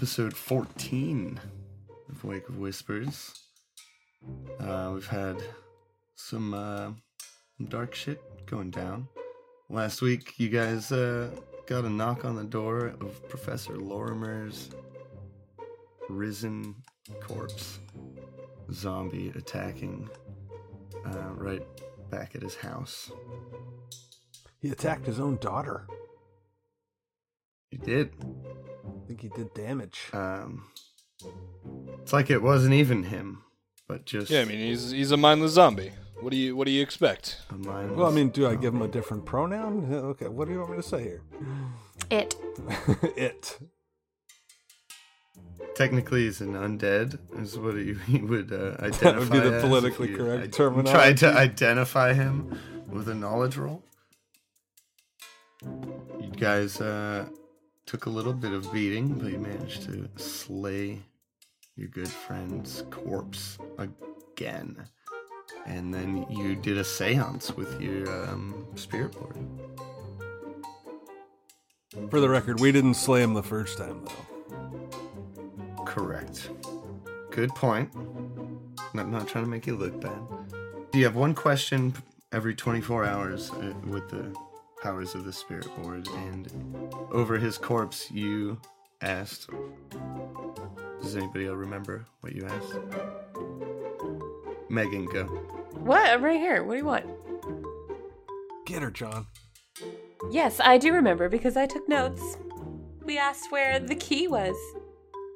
we are on episode 14 of Wake of Whispers. Uh, we've had some, uh, some dark shit going down. Last week, you guys uh, got a knock on the door of Professor Lorrimor's risen corpse. Zombie attacking uh, right back at his house. He attacked his own daughter. He did. I think he did damage. Um, it's like it wasn't even him, but just Yeah, I mean he's he's a mindless zombie. What do you what do you expect? a mindless- Well, I mean, do I give him a different pronoun? Uh, Okay, what do you want me to say here? It. it. technically he's an undead, is what he, he would uh, identify. That would be the politically if you correct i- terminology. Tried to identify him with a knowledge roll. You guys uh, took a little bit of beating, but you managed to slay your good friend's corpse again. And then you did a seance with your um, spirit board. For the record, we didn't slay him the first time, though. Correct. Good point. Not, not trying to make you look bad. Do you have one question every 24 hours uh, with the powers of the spirit board, and over his corpse, you asked. Does anybody remember what you asked? Megan, go. What? I'm right here. What do you want? Get her, John. Yes, I do remember because I took notes. We asked where the key was.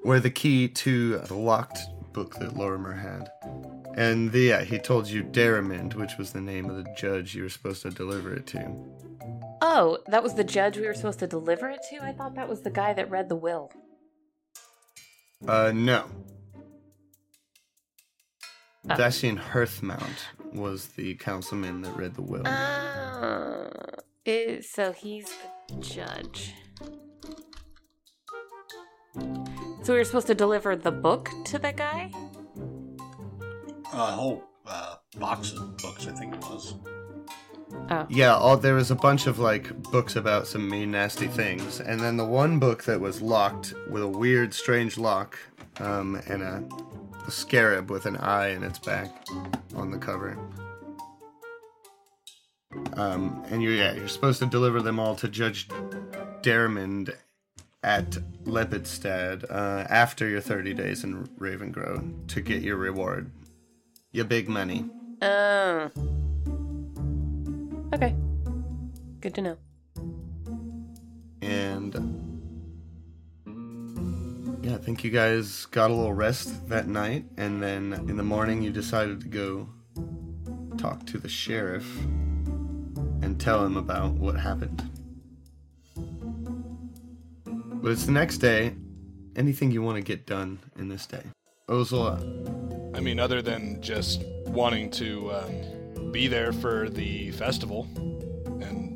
Where the key to the locked book that Lorrimor had. And the, yeah, he told you Daramind, which was the name of the judge you were supposed to deliver it to. Oh, that was the judge we were supposed to deliver it to? I thought that was the guy that read the will. Uh, no. Oh. Dacian Hearthmount was the councilman that read the will. Oh. Is, so he's the judge. So we were supposed to deliver the book to the guy? A whole uh, box of books, I think it was. Oh. yeah, all, there was a bunch of like books about some mean, nasty things, and then the one book that was locked with a weird, strange lock, um, and a, a scarab with an eye in its back on the cover. Um, and you're yeah, you're supposed to deliver them all to Judge Daramind at Lepidstadt uh, after your 30 days in Ravengro to get your reward. Your big money. Oh. Okay. Good to know. And yeah, I think you guys got a little rest that night, and then in the morning you decided to go talk to the sheriff and tell him about what happened. But it's the next day. Anything you want to get done in this day? Ozla, I mean, other than just wanting to um, be there for the festival and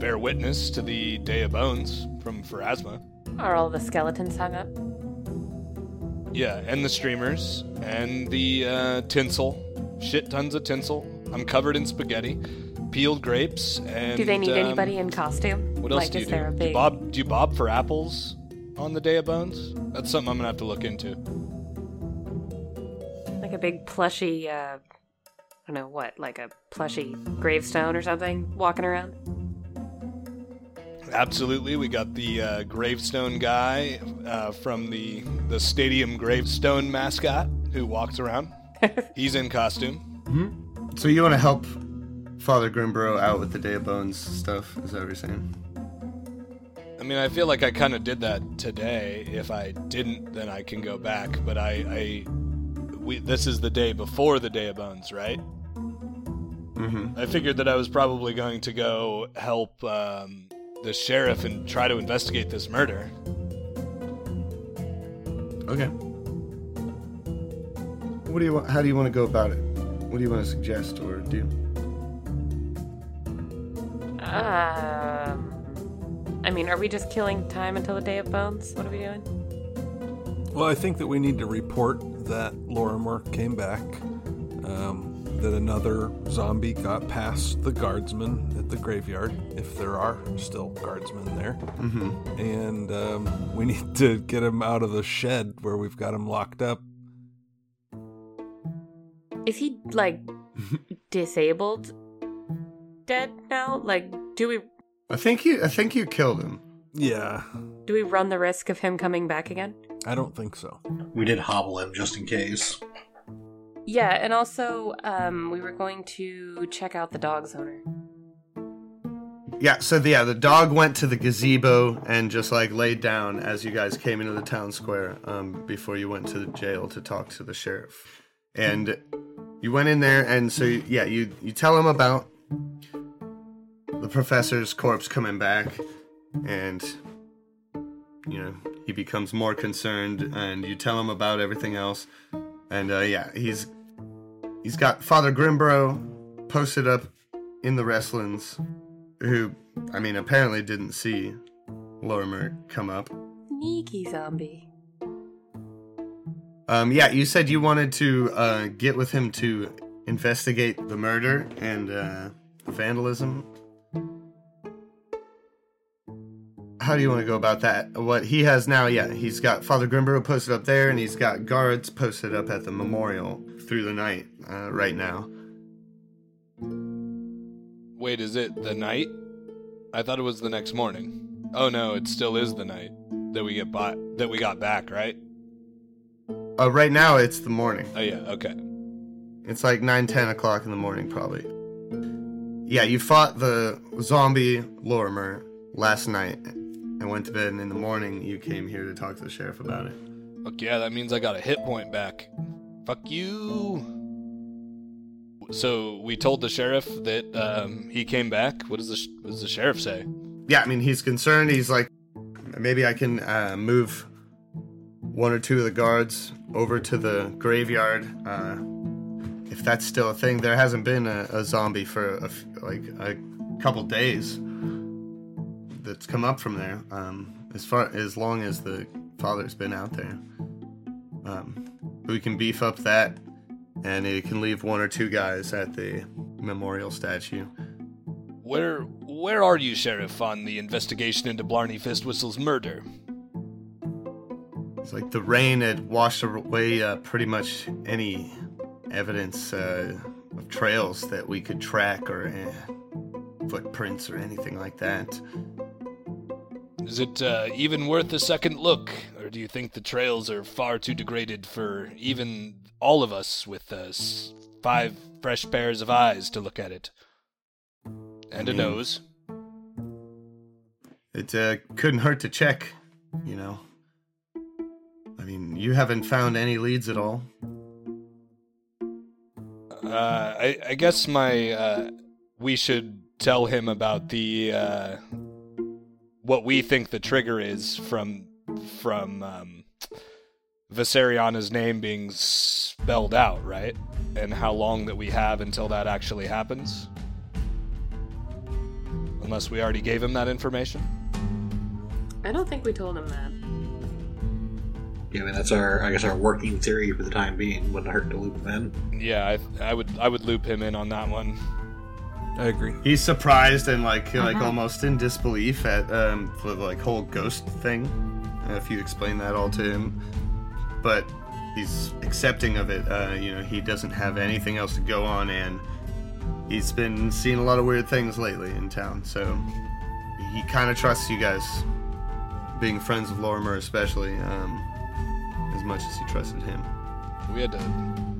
bear witness to the Day of Bones from Pharasma. Are all the skeletons hung up? Yeah, and the streamers and the uh, tinsel, shit tons of tinsel. I'm covered in spaghetti, peeled grapes, and Do they need um, anybody in costume? What else like, do you do? a Do you bob? Do you bob for apples on the Day of Bones? That's something I'm gonna have to look into. like a big plushy uh I don't know what, like a plushy gravestone or something walking around? Absolutely, we got the uh, gravestone guy uh, from the the stadium gravestone mascot who walks around. He's in costume. so you want to help Father Grimburrow out with the Day of Bones stuff? Is that what you're saying? I mean, I feel like I kind of did that today. If I didn't, then I can go back. But I, I we, this is the day before the Day of Bones, right? Mm-hmm. I figured that I was probably going to go help um, the sheriff and try to investigate this murder. Okay. What do you want? How do you want to go about it? What do you want to suggest or do? Um I mean, are we just killing time until the Day of Bones? What are we doing? Well, I think that we need to report that Lorrimor came back, um, that another zombie got past the guardsmen at the graveyard, if there are still guardsmen there. Mm-hmm. And um, we need to get him out of the shed where we've got him locked up. Is he like disabled? Dead now? Like, do we I think you. I think you killed him. Yeah, do we run the risk of him coming back again? I don't think so. We did hobble him just in case. Yeah, and also, um, we were going to check out the dog's owner. Yeah. So the, yeah, the dog went to the gazebo and just like laid down as you guys came into the town square. Um, before you went to the jail to talk to the sheriff, and you went in there, and so yeah, you you tell him about the professor's corpse coming back, and you know he becomes more concerned, and you tell him about everything else, and uh, yeah, he's he's got Father Grimbro posted up in the Restlands, who I mean apparently didn't see Lorrimor come up. Sneaky zombie. Um, yeah, you said you wanted to uh, get with him to investigate the murder and uh, vandalism. How do you want to go about that? What he has now, yeah, he's got Father Grimbro posted up there, and he's got guards posted up at the memorial through the night uh, right now. Wait, is it the night? I thought it was the next morning. Oh no, it still is the night that we get by, that we got back, right? Uh, right now, it's the morning. Oh yeah, okay. It's like 9, 10 o'clock in the morning, probably. Yeah, you fought the zombie Lorrimor last night and went to bed, and in the morning, you came here to talk to the sheriff about it. Fuck yeah, that means I got a hit point back. Fuck you. So we told the sheriff that um, he came back. What does the sh- what does the sheriff say? Yeah, I mean, he's concerned. He's like, maybe I can uh, move one or two of the guards over to the graveyard. Uh, if that's still a thing, there hasn't been a, a zombie for a f like a couple days that's come up from there. Um, as far as long as the father's been out there, um, we can beef up that, and it can leave one or two guys at the memorial statue. Where where are you, sheriff, on the investigation into Blarney Fistwhistle's murder? It's like the rain had washed away uh, pretty much any evidence uh, of trails that we could track or uh, footprints or anything like that. Is it uh, even worth a second look, or do you think the trails are far too degraded for even all of us with uh, five fresh pairs of eyes to look at it? And a mean- nose. It uh, couldn't hurt to check, you know. I mean, you haven't found any leads at all. Uh, I, I guess my uh, we should tell him about the uh, what we think the trigger is from from um, Viseriana's name being spelled out, right? And how long that we have until that actually happens. Unless we already gave him that information. I don't think we told him that. Yeah, I mean that's our I guess our working theory for the time being. Wouldn't hurt to loop him in. Yeah, I, I would I would loop him in on that one. I agree. He's surprised and like like Uh-huh. almost in disbelief at um the like whole ghost thing. If you explain that all to him, but he's accepting of it. Uh, you know, he doesn't have anything else to go on, and he's been seeing a lot of weird things lately in town. So he kind of trusts you guys, being friends of Lorrimor especially, um, as much as he trusted him. We had to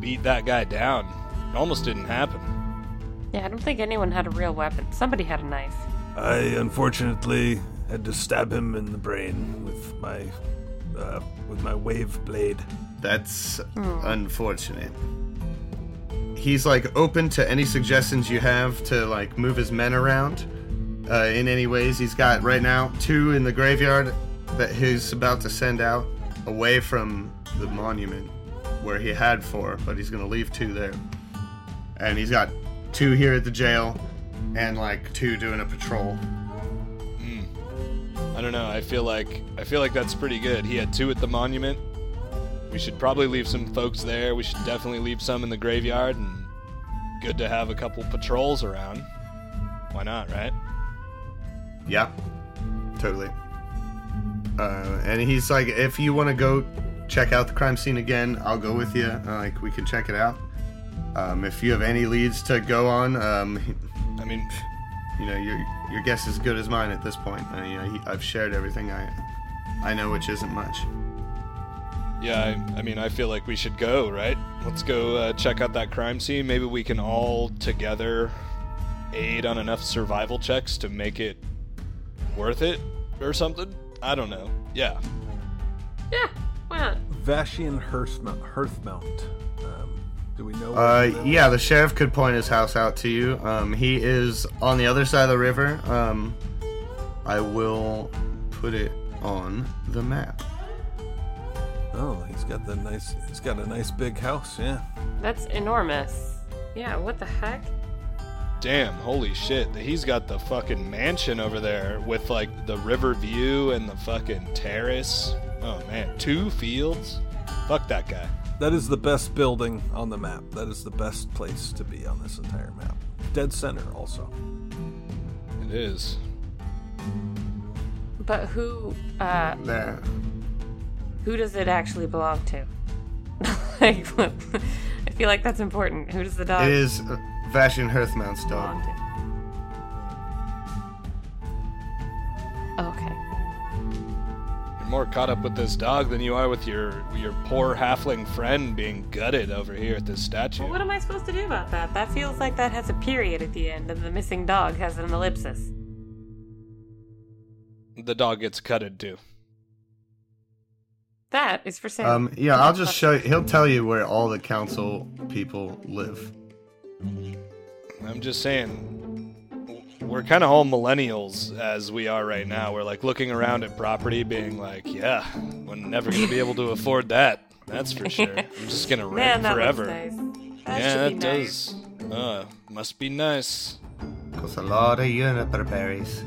beat that guy down. It almost didn't happen. Yeah, I don't think anyone had a real weapon. Somebody had a knife. I unfortunately had to stab him in the brain with my uh, with my wave blade. That's unfortunate. He's like open to any suggestions you have to like move his men around uh, in any ways. He's got right now two in the graveyard that he's about to send out away from the monument where he had four, but he's gonna leave two there. And he's got two here at the jail and like two doing a patrol. I don't know. I feel like I feel like that's pretty good. He had two at the monument. We should probably leave some folks there. We should definitely leave some in the graveyard and good to have a couple patrols around. Why not, right? Yeah, totally. Uh, and he's like, if you want to go check out the crime scene again, I'll go with you. Uh, like, we can check it out. Um, if you have any leads to go on, um, I mean, you know, your your guess is as good as mine at this point. Uh, you know, he, I've shared everything I I know, which isn't much. yeah, I, I mean, I feel like we should go, right? Let's go uh, check out that crime scene. Maybe we can all together aid on enough survival checks to make it worth it or something. I don't know. Yeah. Yeah, why not? Vashian Hearthmount. Hearthmount. Do we know? where Uh, yeah, the sheriff could point his house out to you. Um, he is on the other side of the river. Um, I will put it on the map. Oh, he's got the nice. He's got a nice big house. Yeah. That's enormous. Yeah, what the heck? Damn, holy shit. He's got the fucking mansion over there with like the river view and the fucking terrace. Oh man, two fields? Fuck that guy. That is the best building on the map. That is the best place to be on this entire map. Dead center, also. It is. But who, uh, There. who does it actually belong to? like, I feel like that's important. Who does the dog It is uh, Vashian Hearthmount's belong dog. More caught up with this dog than you are with your your poor halfling friend being gutted over here at this statue. Well, what am I supposed to do about that? That feels like that has a period at the end, and the missing dog has an ellipsis. The dog gets gutted too. That is for sale. Um, yeah, I'll just show you. He'll tell you where all the council people live. I'm just saying, we're kind of all millennials as we are right now. We're like looking around at property, being like, "Yeah, we're never gonna be able to afford that. That's for sure. I'm just gonna Man, rent that forever." looks nice. That yeah, should it nice. does. Uh, must be nice. Costs a lot of juniper berries.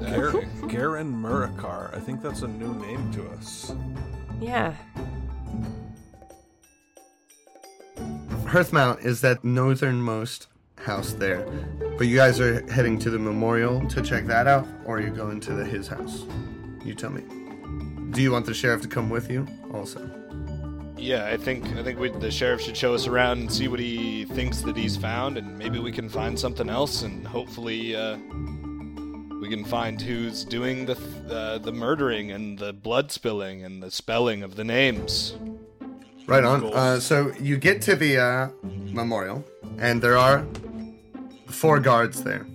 Exactly. Garen Murakar. I think that's a new name to us. Yeah. Hearthmount is that northernmost house there. But you guys are heading to the memorial to check that out, or are you going to the, his house? You tell me. Do you want the sheriff to come with you also? Yeah, I think I think we, the sheriff should show us around and see what he thinks that he's found, and maybe we can find something else, and hopefully uh, we can find who's doing the th- uh, the murdering and the blood spilling and the spelling of the names. Right on. Uh, so you get to the uh, memorial, and there are four guards there.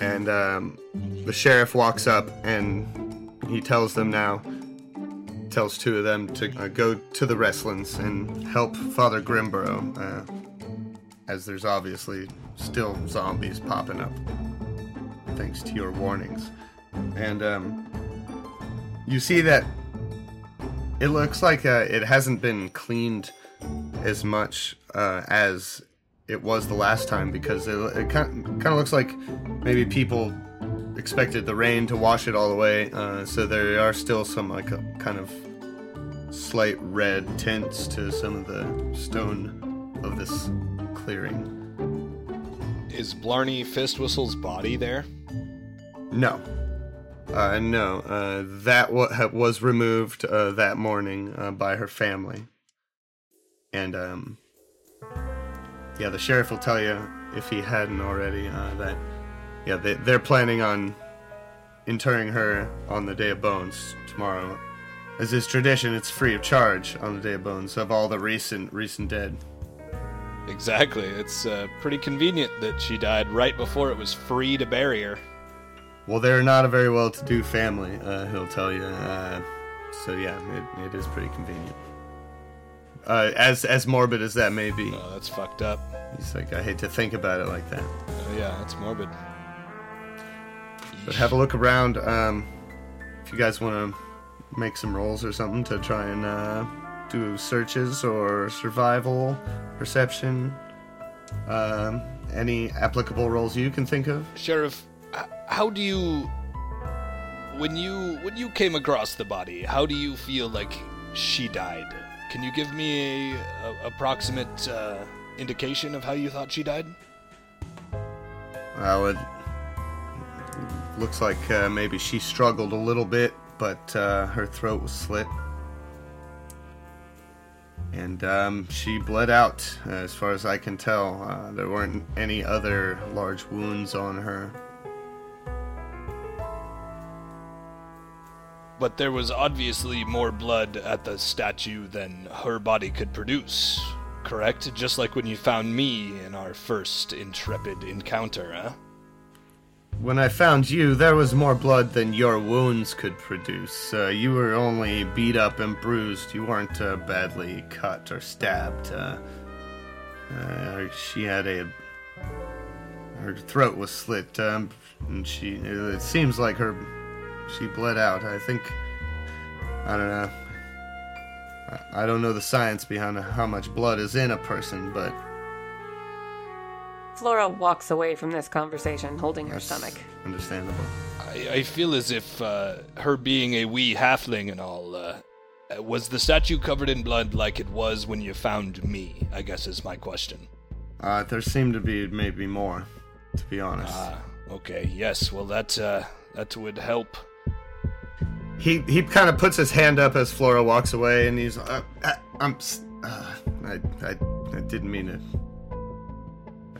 And um, the sheriff walks up and he tells them now, tells two of them to uh, go to the Restlands and help Father Grimburrow, uh, as there's obviously still zombies popping up, thanks to your warnings. And um, you see that it looks like uh, it hasn't been cleaned as much uh, as it was the last time because it, it kind kind of looks like maybe people expected the rain to wash it all away. Uh, so there are still some like a, kind of slight red tints to some of the stone of this clearing. Is Blarney Fistwhistle's body there? No. Uh, no, uh, that ha- was removed uh, that morning uh, by her family. And, um, yeah, the sheriff will tell you, if he hadn't already, uh, that, yeah, they, they're planning on interring her on the Day of Bones tomorrow. As is tradition, it's free of charge on the Day of Bones of all the recent recent dead. Exactly. It's uh, pretty convenient that she died right before it was free to bury her. Well, they're not a very well-to-do family, uh, he'll tell you. Uh, so yeah, it, it is pretty convenient. Uh, as as morbid as that may be, Oh, that's fucked up. He's like, I hate to think about it like that. Oh, yeah, that's morbid. But have a look around. Um, if you guys want to make some rolls or something to try and uh, do searches or survival, perception, um, any applicable roles you can think of. Sheriff, how do you when you when you came across the body, how do you feel like she died? Can you give me a, a approximate uh, indication of how you thought she died? Well, it looks like uh, maybe she struggled a little bit, but uh, her throat was slit. And um, she bled out, as far as I can tell. Uh, there weren't any other large wounds on her. But there was obviously more blood at the statue than her body could produce, correct? Just like when you found me in our first intrepid encounter, huh? When I found you, there was more blood than your wounds could produce. Uh, you were only beat up and bruised. You weren't uh, badly cut or stabbed. Uh, uh, she had a. Her throat was slit, um, and she. It seems like her. She bled out. I think. I don't know. I, I don't know the science behind how much blood is in a person, but Flora walks away from this conversation holding her stomach. understandable. I, I feel as if uh, her being a wee halfling and all, uh, was the statue covered in blood like it was when you found me? I guess is my question. Uh, there seemed to be maybe more, to be honest. Ah, okay. Yes. Well, that uh, that would help. He he kind of puts his hand up as Flora walks away, and he's uh, uh, I'm uh, I, I I didn't mean it.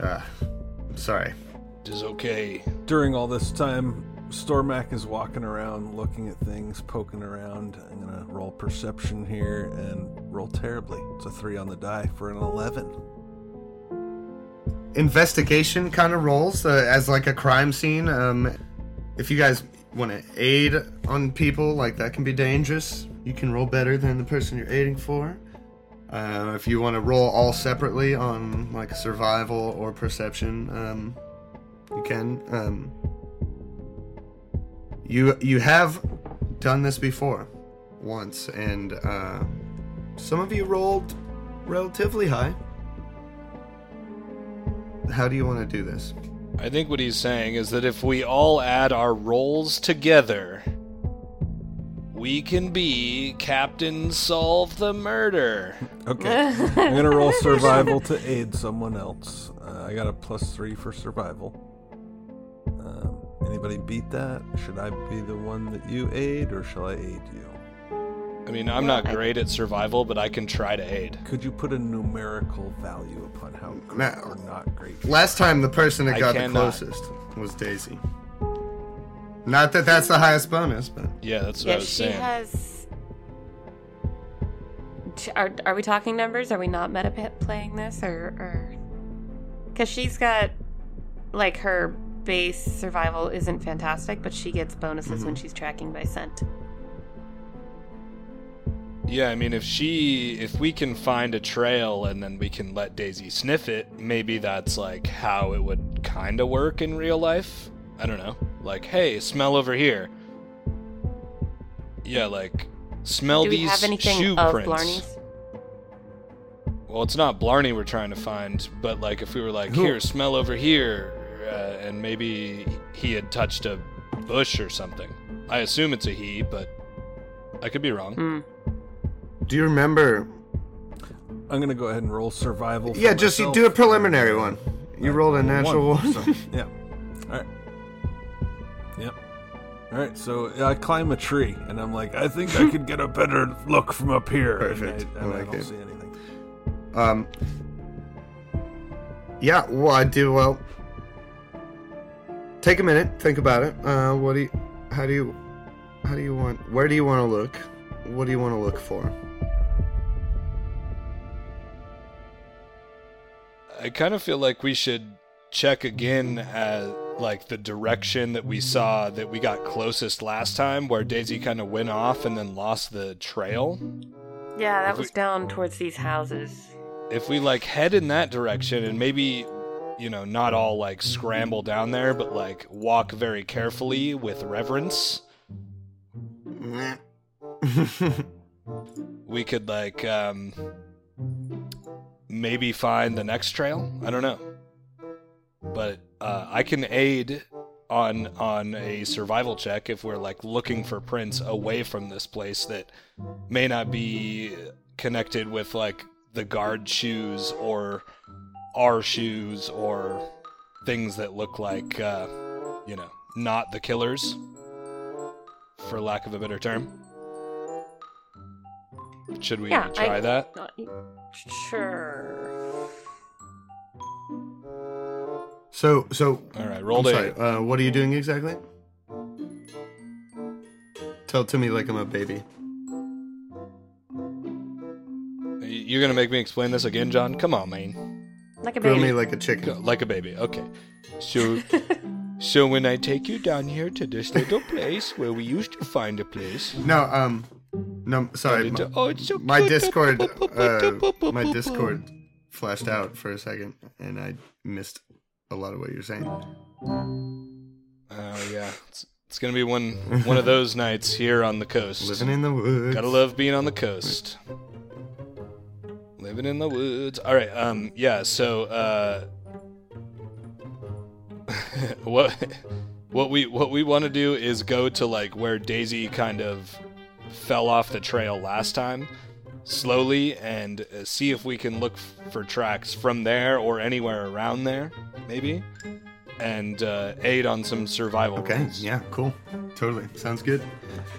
Uh, I'm sorry. It is okay. During all this time, Stormac is walking around, looking at things, poking around. I'm gonna roll perception here and roll terribly. It's a three on the die for an eleven. Investigation kind of rolls uh, as like a crime scene. Um, if you guys want to aid on people, like that can be dangerous. You can roll better than the person you're aiding for. Uh, if you want to roll all separately on like survival or perception, um, you can. Um, you you have done this before, once, and uh, some of you rolled relatively high. How do you want to do this? I think what he's saying is that if we all add our roles together, we can be Captain Solve the Murder. Okay, I'm gonna roll survival to aid someone else. Uh, I got a plus three for survival. Um, anybody beat that? Should I be the one that you aid, or shall I aid you? I mean, I'm not great at survival, but I can try to aid. Could you put a numerical value upon how great No. or not great? Last time, the person that I got the cannot. closest was Daisy. Not that that's the highest bonus, but Yeah, that's what I Yeah, was she saying. has. Ch- Are, are we talking numbers? Are we not meta p- playing this, or or? Because she's got, like her base survival isn't fantastic, but she gets bonuses Mm-hmm. when she's tracking by scent. Yeah, I mean, if she, if we can find a trail and then we can let Daisy sniff it, maybe that's like how it would kind of work in real life. I don't know. Like, hey, smell over here. Yeah, like, smell Do we these have anything shoe of prints. Blarney's? Well, it's not Blarney we're trying to find, but like if we were like, Who- here, smell over here, uh, and maybe he had touched a bush or something. I assume it's a he, but I could be wrong. Hmm. Do you remember? I'm gonna go ahead and roll survival. Yeah, just you myself. do a preliminary one. You rolled a natural one. so, yeah. All right. Yep. All right. So I climb a tree, and I'm like, I think I could get a better look from up here. Perfect. And I, I and I, like don't it. see anything. Um. Yeah, well, I do. Well, take a minute, think about it. Uh, what do you? How do you? How do you want? Where do you want to look? What do you want to look for? I kind of feel like we should check again at like the direction that we saw that we got closest last time, where Daisy kind of went off and then lost the trail. Yeah, that If was we- down towards these houses. If we like head in that direction and maybe you know not all like scramble down there, but like walk very carefully with reverence, we could like um maybe find the next trail i don't know but uh, i can aid on on a survival check if we're like looking for prints away from this place that may not be connected with like the guard shoes or our shoes or things that look like, uh, you know, not the killers, for lack of a better term. Should we Yeah, try I- that? Not- Sure. So, so All right, I'm roll sorry. eight. Uh, what are you doing exactly? Tell it to me like I'm a baby. You're gonna make me explain this again, John? Come on, man. Like a Grill baby. me like a Go- chicken. Like a baby. Okay. So, so when I take you down here to this little place where we used to find a place. No, um, no, sorry. My, oh, it's so my cute. Discord, uh, my Discord flashed out for a second, and I missed a lot of what you're saying. Oh yeah, it's, it's gonna be one one of those nights here on the coast. Living in the woods. Gotta love being on the coast. Living in the woods. All right. Um. Yeah. So. Uh. what. What we what we want to do is go to like where Daisy kind of fell off the trail last time, slowly, and uh, see if we can look f- for tracks from there or anywhere around there, maybe, and uh, aid on some survival. Okay, rolls. yeah, cool. Totally. Sounds good.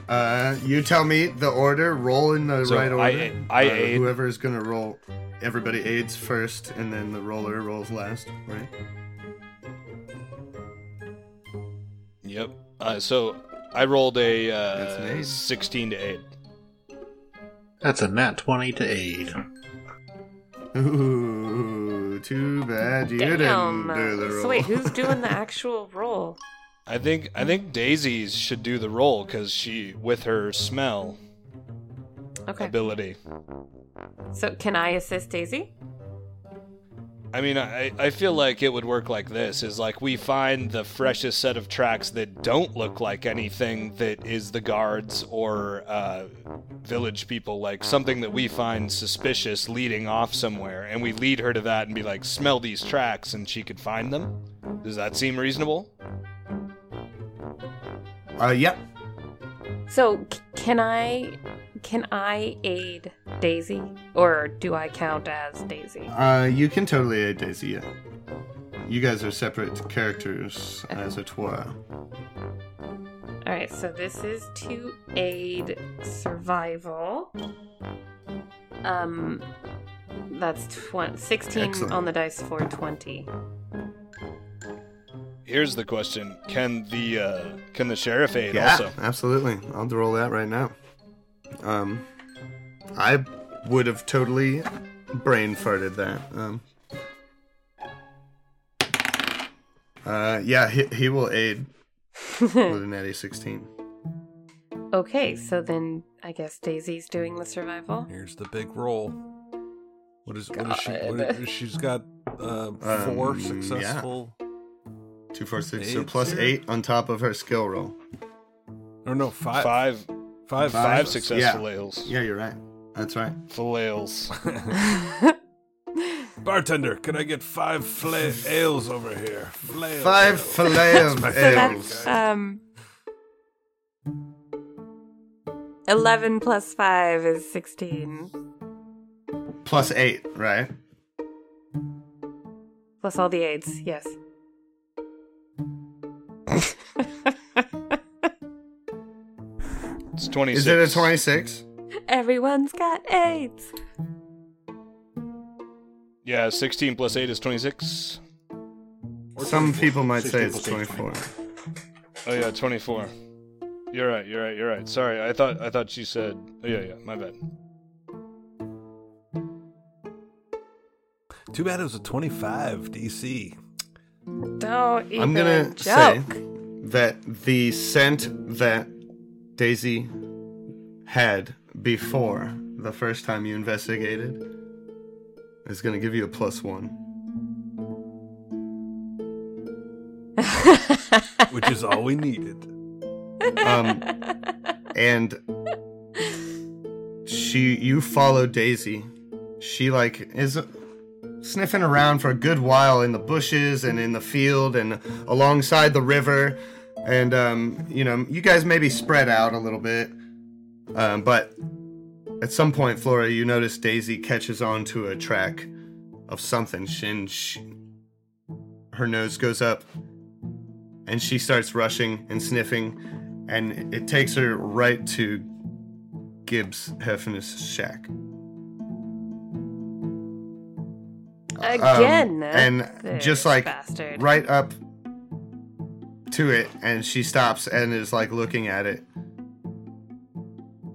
Uh, you tell me the order, roll in the So right order. I- I uh, aid. Whoever is going to roll, everybody aids first, and then the roller rolls last, right? Yep. Uh, so I rolled a That's an uh, aid. 16 to 8. That's a nat 20 to 8. Ooh, too bad you didn't do the roll. So wait, who's doing the actual roll? I think I think Daisy's should do the roll because she, with her smell Okay. ability. So can I assist Daisy? I mean, I, I feel like it would work like this: is like we find the freshest set of tracks that don't look like anything that is the guards or uh, village people, like something that we find suspicious leading off somewhere, and we lead her to that and be like, "Smell these tracks," and she could find them. Does that seem reasonable? Uh, yep. So c- can I can I aid Daisy or do I count as Daisy? Uh, you can totally aid Daisy, yeah. You guys are separate characters, as it were. All right, so this is to aid survival. Um that's tw- 16 Excellent. on the dice for 20. Here's the question: Can the uh, can the sheriff aid Yeah, also? absolutely. I'll roll that right now. Um, I would have totally brain farted that. Um, uh, yeah, he, he will aid with an natty 16. okay, so then I guess Daisy's doing the survival. Here's the big roll. What is what is she? What God. is, she's got uh, four Um, yeah. successful. Two, four, six. So Aids eight on top of her skill roll. Or no, five. Five Five. five successful yeah. ales. Yeah, you're right. That's right. Fillales. Bartender, can I get five fla- ales over here? Flails. Five fillet So ales. um 11 plus 5 is 16. Plus eight, right? Plus all the aids, yes. It's twenty six. Is it a 26? Everyone's got aids. Yeah, sixteen plus eight is twenty six. Some people might say it's plus eight, 24. Oh yeah, twenty four. You're right. You're right. You're right. Sorry, I thought I thought she said. Oh yeah, yeah. My bad. Too bad it was a 25 DC. Don't even I'm gonna joke. say that the scent that Daisy had before the first time you investigated is gonna give you a plus one. which is all we needed. Um, and she, you follow Daisy. She like is sniffing around for a good while in the bushes and in the field and alongside the river. And um, you know, you guys maybe spread out a little bit, um, but at some point, Flora, you notice Daisy catches on to a track of something. And she, her nose goes up, and she starts rushing and sniffing, and it takes her right to Gibbs Heffin's shack. Again. Um, and just like bastard. right up to it, and she stops and is like looking at it.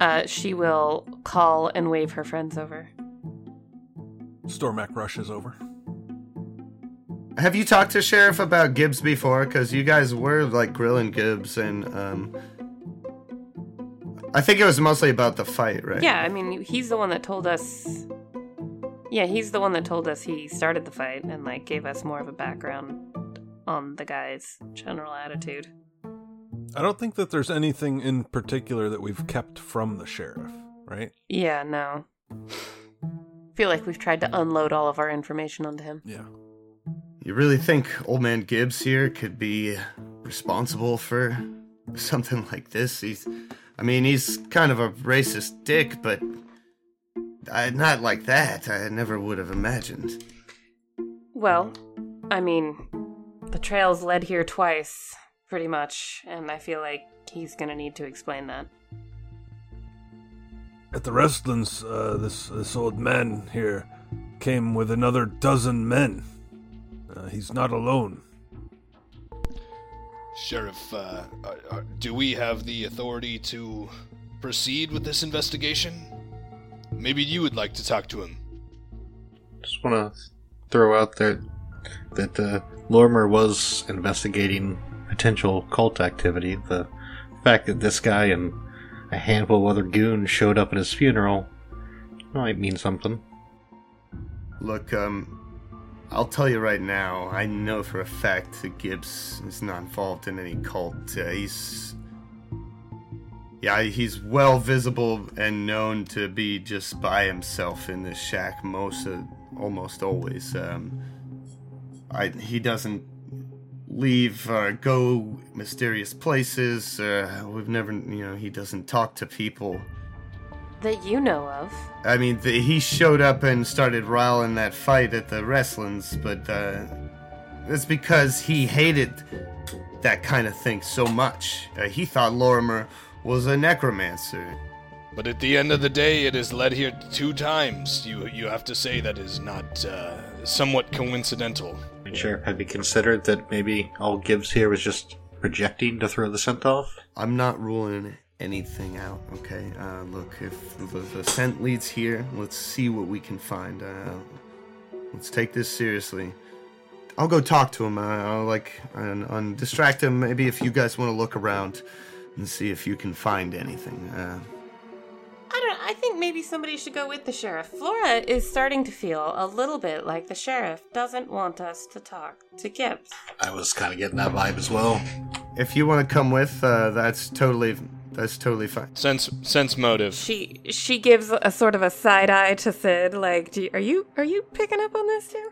Uh, she will call and wave her friends over. Stormac rushes over. Have you talked to Sheriff about Gibbs before? Because you guys were like grilling Gibbs, and um, I think it was mostly about the fight, right? Yeah, I mean, he's the one that told us. Yeah, he's the one that told us he started the fight and like gave us more of a background on the guy's general attitude. I don't think that there's anything in particular that we've kept from the sheriff, right? Yeah, no. feel like we've tried to unload all of our information onto him. Yeah. You really think Old Man Gibbs here could be responsible for something like this? He's, I mean, he's kind of a racist dick, but I, not like that. I never would have imagined. Well, I mean, the trails led here twice, pretty much, and I feel like he's gonna need to explain that. At the Restlands, uh, this this old man here came with another dozen men. Uh, he's not alone. Sheriff, uh, uh, uh, do we have the authority to proceed with this investigation? Maybe you would like to talk to him. Just want to throw out there that uh, was investigating potential cult activity. The fact that this guy and a handful of other goons showed up at his funeral might mean something. Look, um, I'll tell you right now, I know for a fact that Gibbs is not involved in any cult. Uh, he's. Yeah, he's well visible and known to be just by himself in this shack most of, almost always. Um, I, he doesn't leave or go mysterious places. Uh, we've never, you know, he doesn't talk to people. That you know of. I mean, the, he showed up and started riling that fight at the wrestlings, but uh, that's because he hated that kind of thing so much. Uh, he thought Lorrimor was a necromancer. But at the end of the day, it is led here two times. You you have to say that is not uh, somewhat coincidental. Sheriff, have you considered that maybe all Gibbs here was just projecting to throw the scent off? I'm not ruling anything out, okay? Uh, look, if the, the scent leads here, let's see what we can find. Uh, let's take this seriously. I'll go talk to him. Uh, I'll like and, and distract him. Maybe if you guys want to look around and see if you can find anything. Uh, I think maybe somebody should go with the sheriff. Flora is starting to feel a little bit like the sheriff doesn't want us to talk to Gibbs. I was kind of getting that vibe as well. if you want to come with, uh, that's totally that's totally fine. Sense sense motive. She she gives a sort of a side eye to Sid, like, Do you, "Are you are you picking up on this too?"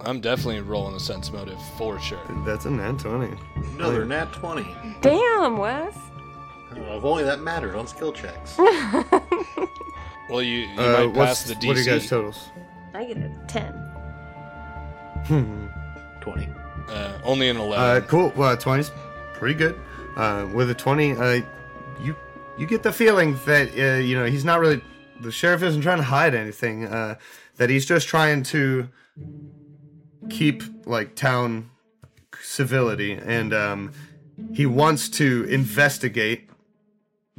I'm definitely rolling a sense motive for sure. That's a nat twenty. Another nat 20. Damn, Wes. Oh, if only that mattered on skill checks. Well, you, you Uh, might pass the DC. what are you guys totals? I get a ten. Hmm. 20. uh, only an Uh, eleven. cool. Well, twenty's pretty good. Uh, with a twenty, uh, you you get the feeling that uh, you know he's not really the sheriff isn't trying to hide anything. Uh, that he's just trying to keep like town civility, and um, he wants to investigate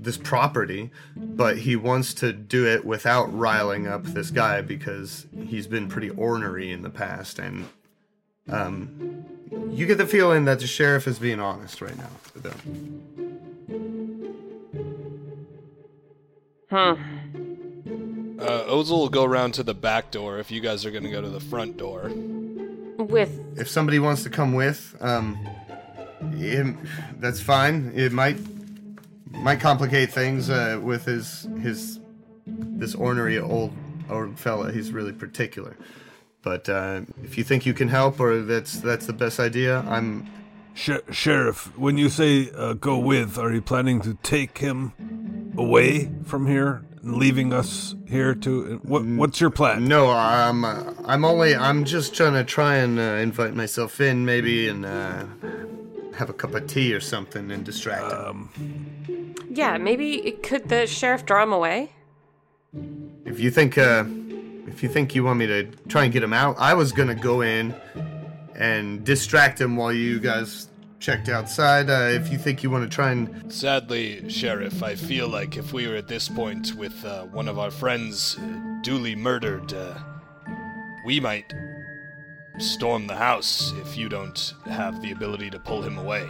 this property, but he wants to do it without riling up this guy because he's been pretty ornery in the past and um, you get the feeling that the sheriff is being honest right now with them. Hmm. Uh, Ozel will go around to the back door if you guys are going to go to the front door. With If somebody wants to come with, um, it, that's fine. It might might complicate things uh, with his his this ornery old old fella. He's really particular. But uh, if you think you can help, or that's that's the best idea, I'm Sh- Sheriff, when you say uh, go with, are you planning to take him away from here and leaving us here to. What, what's your plan? No, I'm uh, I'm only I'm just trying to try and uh, invite myself in, maybe, and uh, have a cup of tea or something and distract him. Um, Yeah, maybe could the sheriff draw him away? If you think uh, if you think you want me to try and get him out, I was gonna go in and distract him while you guys checked outside. Uh, if you think you want to try and Sadly, Sheriff, I feel like if we were at this point with uh, one of our friends uh, duly murdered, uh, we might storm the house if you don't have the ability to pull him away.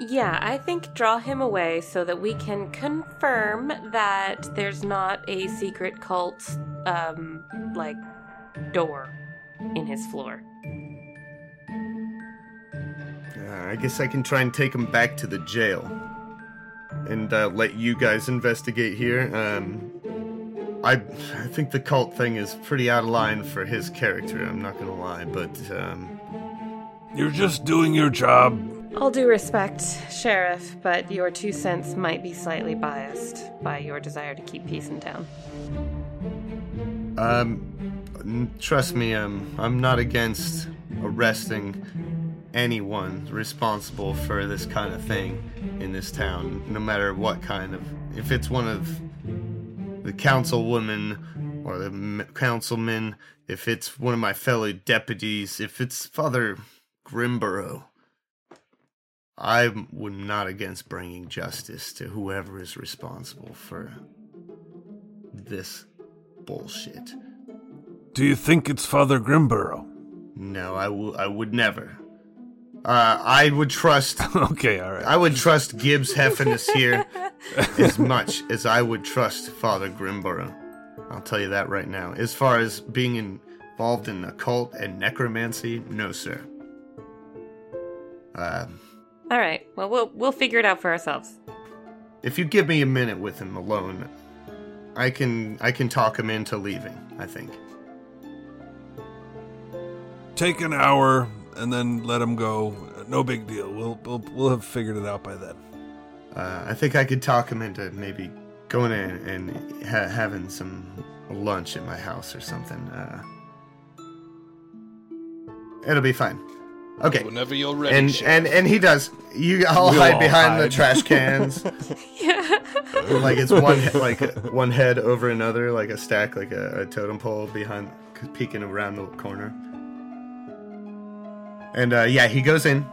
Yeah, I think draw him away so that we can confirm that there's not a secret cult, um, like, door in his floor. Uh, I guess I can try and take him back to the jail and uh, let you guys investigate here. Um, I I think the cult thing is pretty out of line for his character. I'm not gonna lie, but um, you're just doing your job. All due respect, Sheriff, but your two cents might be slightly biased by your desire to keep peace in town. um, trust me, um, I'm not against arresting anyone responsible for this kind of thing in this town, no matter what kind of. If it's one of the councilwoman or the councilman, if it's one of my fellow deputies, if it's Father Grimburrow, I'm not against bringing justice to whoever is responsible for this bullshit. Do you think it's Father Grimburrow? No, I will. I would never. Uh, I would trust. okay, all right. I would trust Gibbs Hephenus here as much as I would trust Father Grimburrow. I'll tell you that right now. As far as being involved in occult and necromancy, no, sir. Um, All right. Well, we'll we'll figure it out for ourselves. if you give me a minute with him alone, I can I can talk him into leaving. I think. Take an hour and then let him go. No big deal. We'll we'll, we'll have figured it out by then. Uh, I think I could talk him into maybe going in and ha- having some lunch at my house or something. Uh, it'll be fine. Okay. Whenever you're ready, And Sheriff. and and he does. You, I'll We'll hide all behind the trash cans, Yeah. like it's one like one head over another, like a stack, like a, a totem pole behind, peeking around the corner. And uh, yeah, he goes in,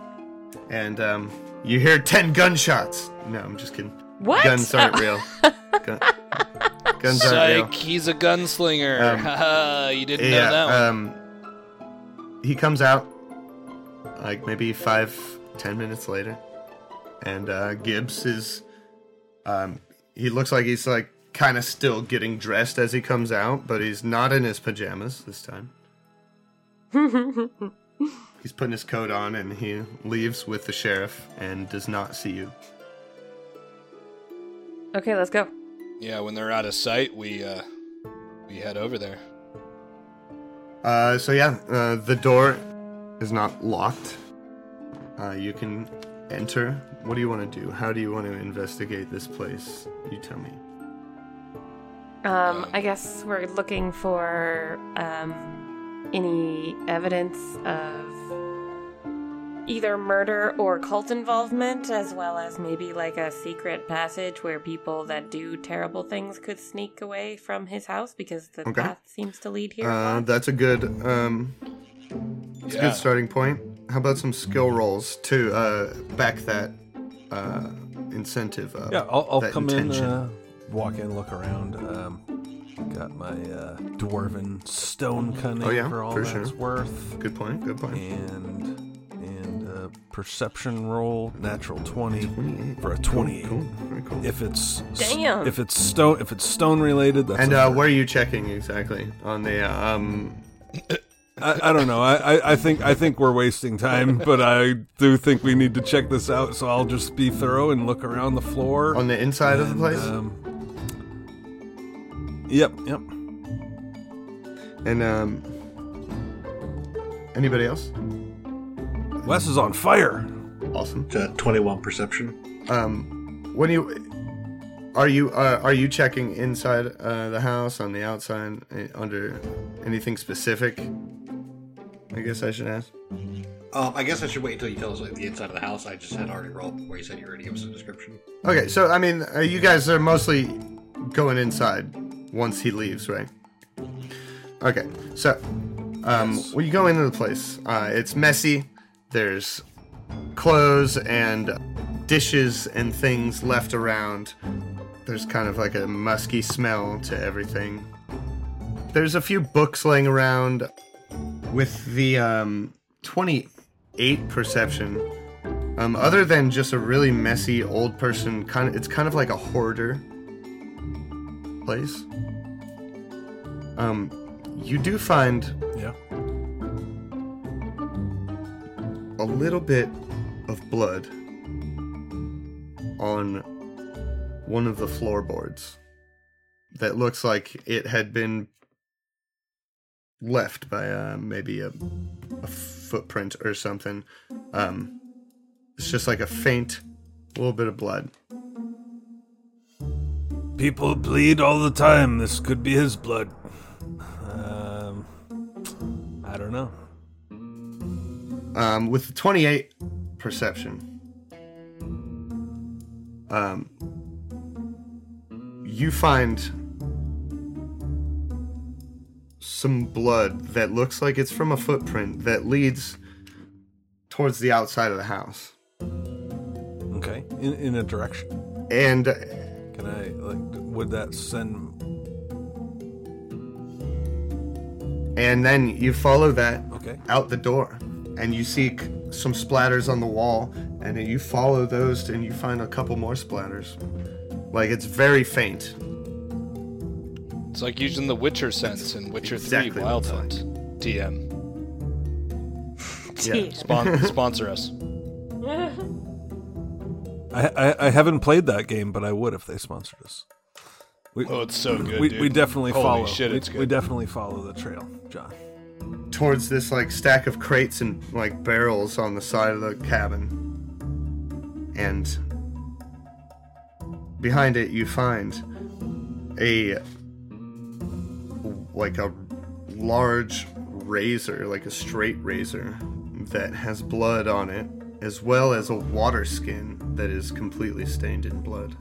and um, you hear ten gunshots. No, I'm just kidding. What? Guns aren't Oh. real. Gun- guns aren't real. He's a gunslinger. Um, you didn't know that one. um, he comes out like maybe five, ten minutes later, and uh, Gibbs is, um, he looks like he's like kind of still getting dressed as he comes out, but he's not in his pajamas this time. He's putting his coat on and he leaves with the sheriff and does not see you. okay, let's go. yeah, when they're out of sight, we uh, we head over there. Uh, so yeah, uh, the door is not locked. Uh, you can enter. What do you want to do? How do you want to investigate this place? You tell me. Um, I guess we're looking for um, any evidence of either murder or cult involvement, as well as maybe like a secret passage where people that do terrible things could sneak away from his house because the Okay. path seems to lead here. a Uh, that's a good. Um, it's a good starting point. How about some skill rolls to uh, back that uh, incentive up? Yeah, I'll, I'll that come intention. in, uh, walk in, look around. Um, got my uh, dwarven stone cunning Oh, yeah, for all for that's sure. worth, Good point. Good point. and and perception roll natural twenty 28. for a Cool, twenty-eight. Cool. Very cool. If it's Damn. if it's stone if it's stone related, that's and a uh, where are you checking exactly on the um? I, I don't know. I, I, I think I think we're wasting time, but I do think we need to check this out. So I'll just be thorough and look around the floor. On the inside of the place? Um, yep, yep. And um, anybody else? Wes is on fire. Awesome. Uh, 21 perception. Um, when you are you uh, are you checking inside uh, the house on the outside uh, under anything specific? I guess I should ask. Um, I guess I should wait until you tell us like, the inside of the house. I just had already rolled before you said you were going to give us a description. Okay, so I mean, uh, you guys are mostly going inside once he leaves, right? Okay, so um, when you go into the place, uh, it's messy. There's clothes and dishes and things left around. There's kind of like a musky smell to everything. There's a few books laying around. With the um, 28 perception, um, other than just a really messy old person, kind of, it's kind of like a hoarder place. Um, you do find Yeah. A little bit of blood on one of the floorboards that looks like it had been left by uh, maybe a, a footprint or something. Um, it's just like a faint little bit of blood. People bleed all the time. This could be his blood. Um, I don't know. Um, with the 28 perception, um, you find some blood that looks like it's from a footprint that leads towards the outside of the house. Okay, in in a direction. And Can I like? Would that send? and then you follow that Okay. out the door and you see some splatters on the wall and then you follow those and you find a couple more splatters. Like it's very faint. It's like using the Witcher sense in Witcher exactly 3 Wild it's like. Hunt. TM. Yeah. Spon- sponsor us. I, I I haven't played that game, but I would if they sponsored us. We, Oh, it's so good, we, dude. we definitely Holy follow. shit, we, it's we good. definitely follow the trail, John. Towards this like stack of crates and like barrels on the side of the cabin. And behind it you find a like a large razor, like a straight razor that has blood on it, as well as a water skin that is completely stained in blood.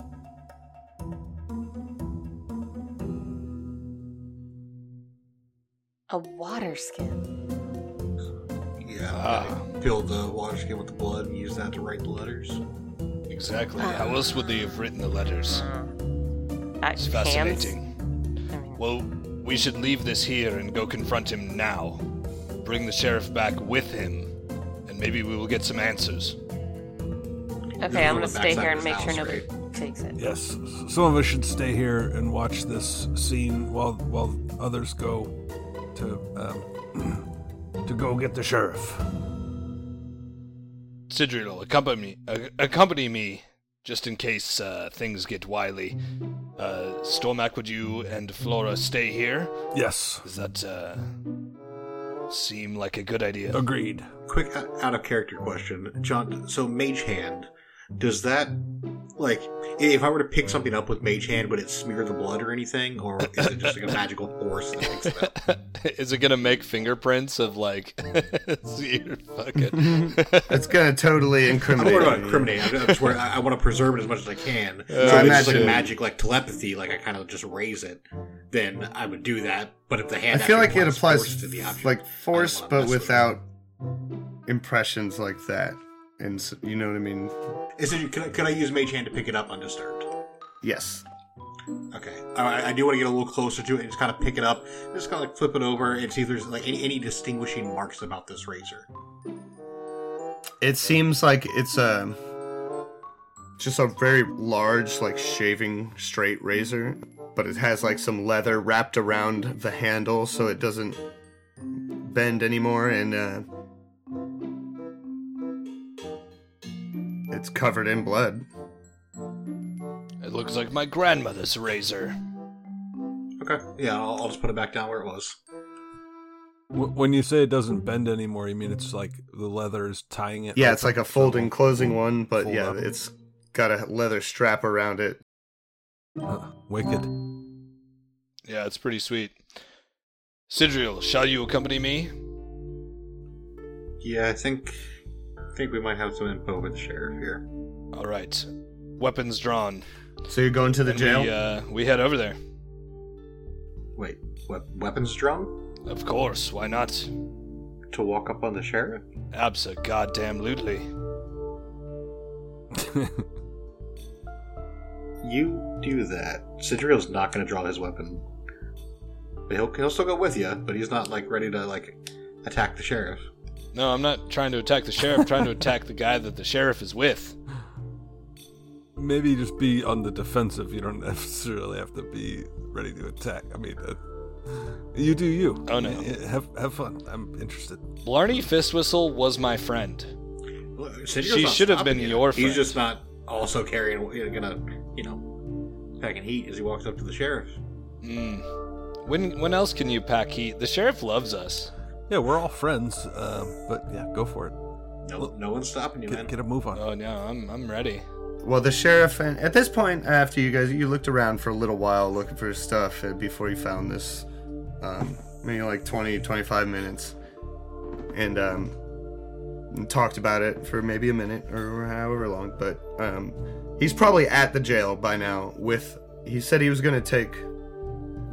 A water skin. Yeah. Ah. Fill the water skin with the blood and use that to write the letters. Exactly. How else would they have written the letters? Uh, It's fascinating. I mean, Well, we should leave this here and go confront him now. Bring the sheriff back with him, and maybe we will get some answers. okay, I'm gonna stay here and make sure nobody takes it. Yes, some of us should stay here and watch this scene while while others go to um, to go get the sheriff. Sidriel, accompany uh, accompany me, just in case uh, things get wily. Uh, Stormak, would you and Flora stay here? Yes, Does that uh, seem like a good idea? agreed. Quick out of character question, John. So Mage Hand, does that like if I were to pick something up with Mage Hand, would it smear the blood or anything, or is it just like a magical force that picks it up? Is it gonna make fingerprints of like? see, you're fucking. It's gonna totally I'm incriminate. not worried about you. incriminating. I'm just worried, I, I want to preserve it as much as I can. so Uh, if it's just like magic, like telepathy, like I kind of just raise it, then I would do that. But if the hand, I feel like it force applies to the object, like force, but mess it. without impressions like that. And you know what I mean? Is it, could, I, could I use Mage Hand to pick it up undisturbed? Yes. Okay, I, I do want to get a little closer to it and just kind of pick it up, just kind of like flip it over and see if there's like any, any distinguishing marks about this razor. It seems like it's a just a very large, like shaving straight razor, but it has like some leather wrapped around the handle so it doesn't bend anymore, and uh, it's covered in blood. It looks like my grandmother's razor. Okay, yeah, I'll, I'll just put it back down where it was. W- when you say it doesn't bend anymore, you mean it's like the leather is tying it? Yeah, it's like a so- folding, closing one, but Fold yeah, up. it's got a leather strap around it Uh, wicked. Yeah, it's pretty sweet. Sidriel, shall you accompany me? Yeah, I think I think we might have some info with the sheriff here. All right. Weapons drawn. So you're going to the And jail? We, uh, we head over there. Wait, what weapons drawn? Of course, why not? To walk up on the sheriff? Absa goddamn lutely. You do that. Sidriel's not going to draw his weapon. But he'll he'll still go with you, but he's not like ready to like attack the sheriff. No, I'm not trying to attack the sheriff, I'm trying to attack the guy that the sheriff is with. Maybe just be on the defensive. You don't necessarily have to be ready to attack. I mean, uh, you do you. Oh, no. Have have fun. I'm interested. Blarney Fistwhistle was my friend. Well, Sidriel's She should have been you. your friend. He's just not also carrying, gonna, you know, packing heat as he walks up to the sheriff. Mm. When when else can you pack heat? The sheriff loves us. Yeah, we're all friends. Uh, but yeah, go for it. No, no one's stopping you, man. Get, get a move on. Oh no, I'm I'm ready. Well, the sheriff, and at this point, after you guys, you looked around for a little while looking for stuff uh, before you found this. Um, maybe like 20, 25 minutes. And, um, talked about it for maybe a minute or however long. But um, he's probably at the jail by now with. He said he was going to take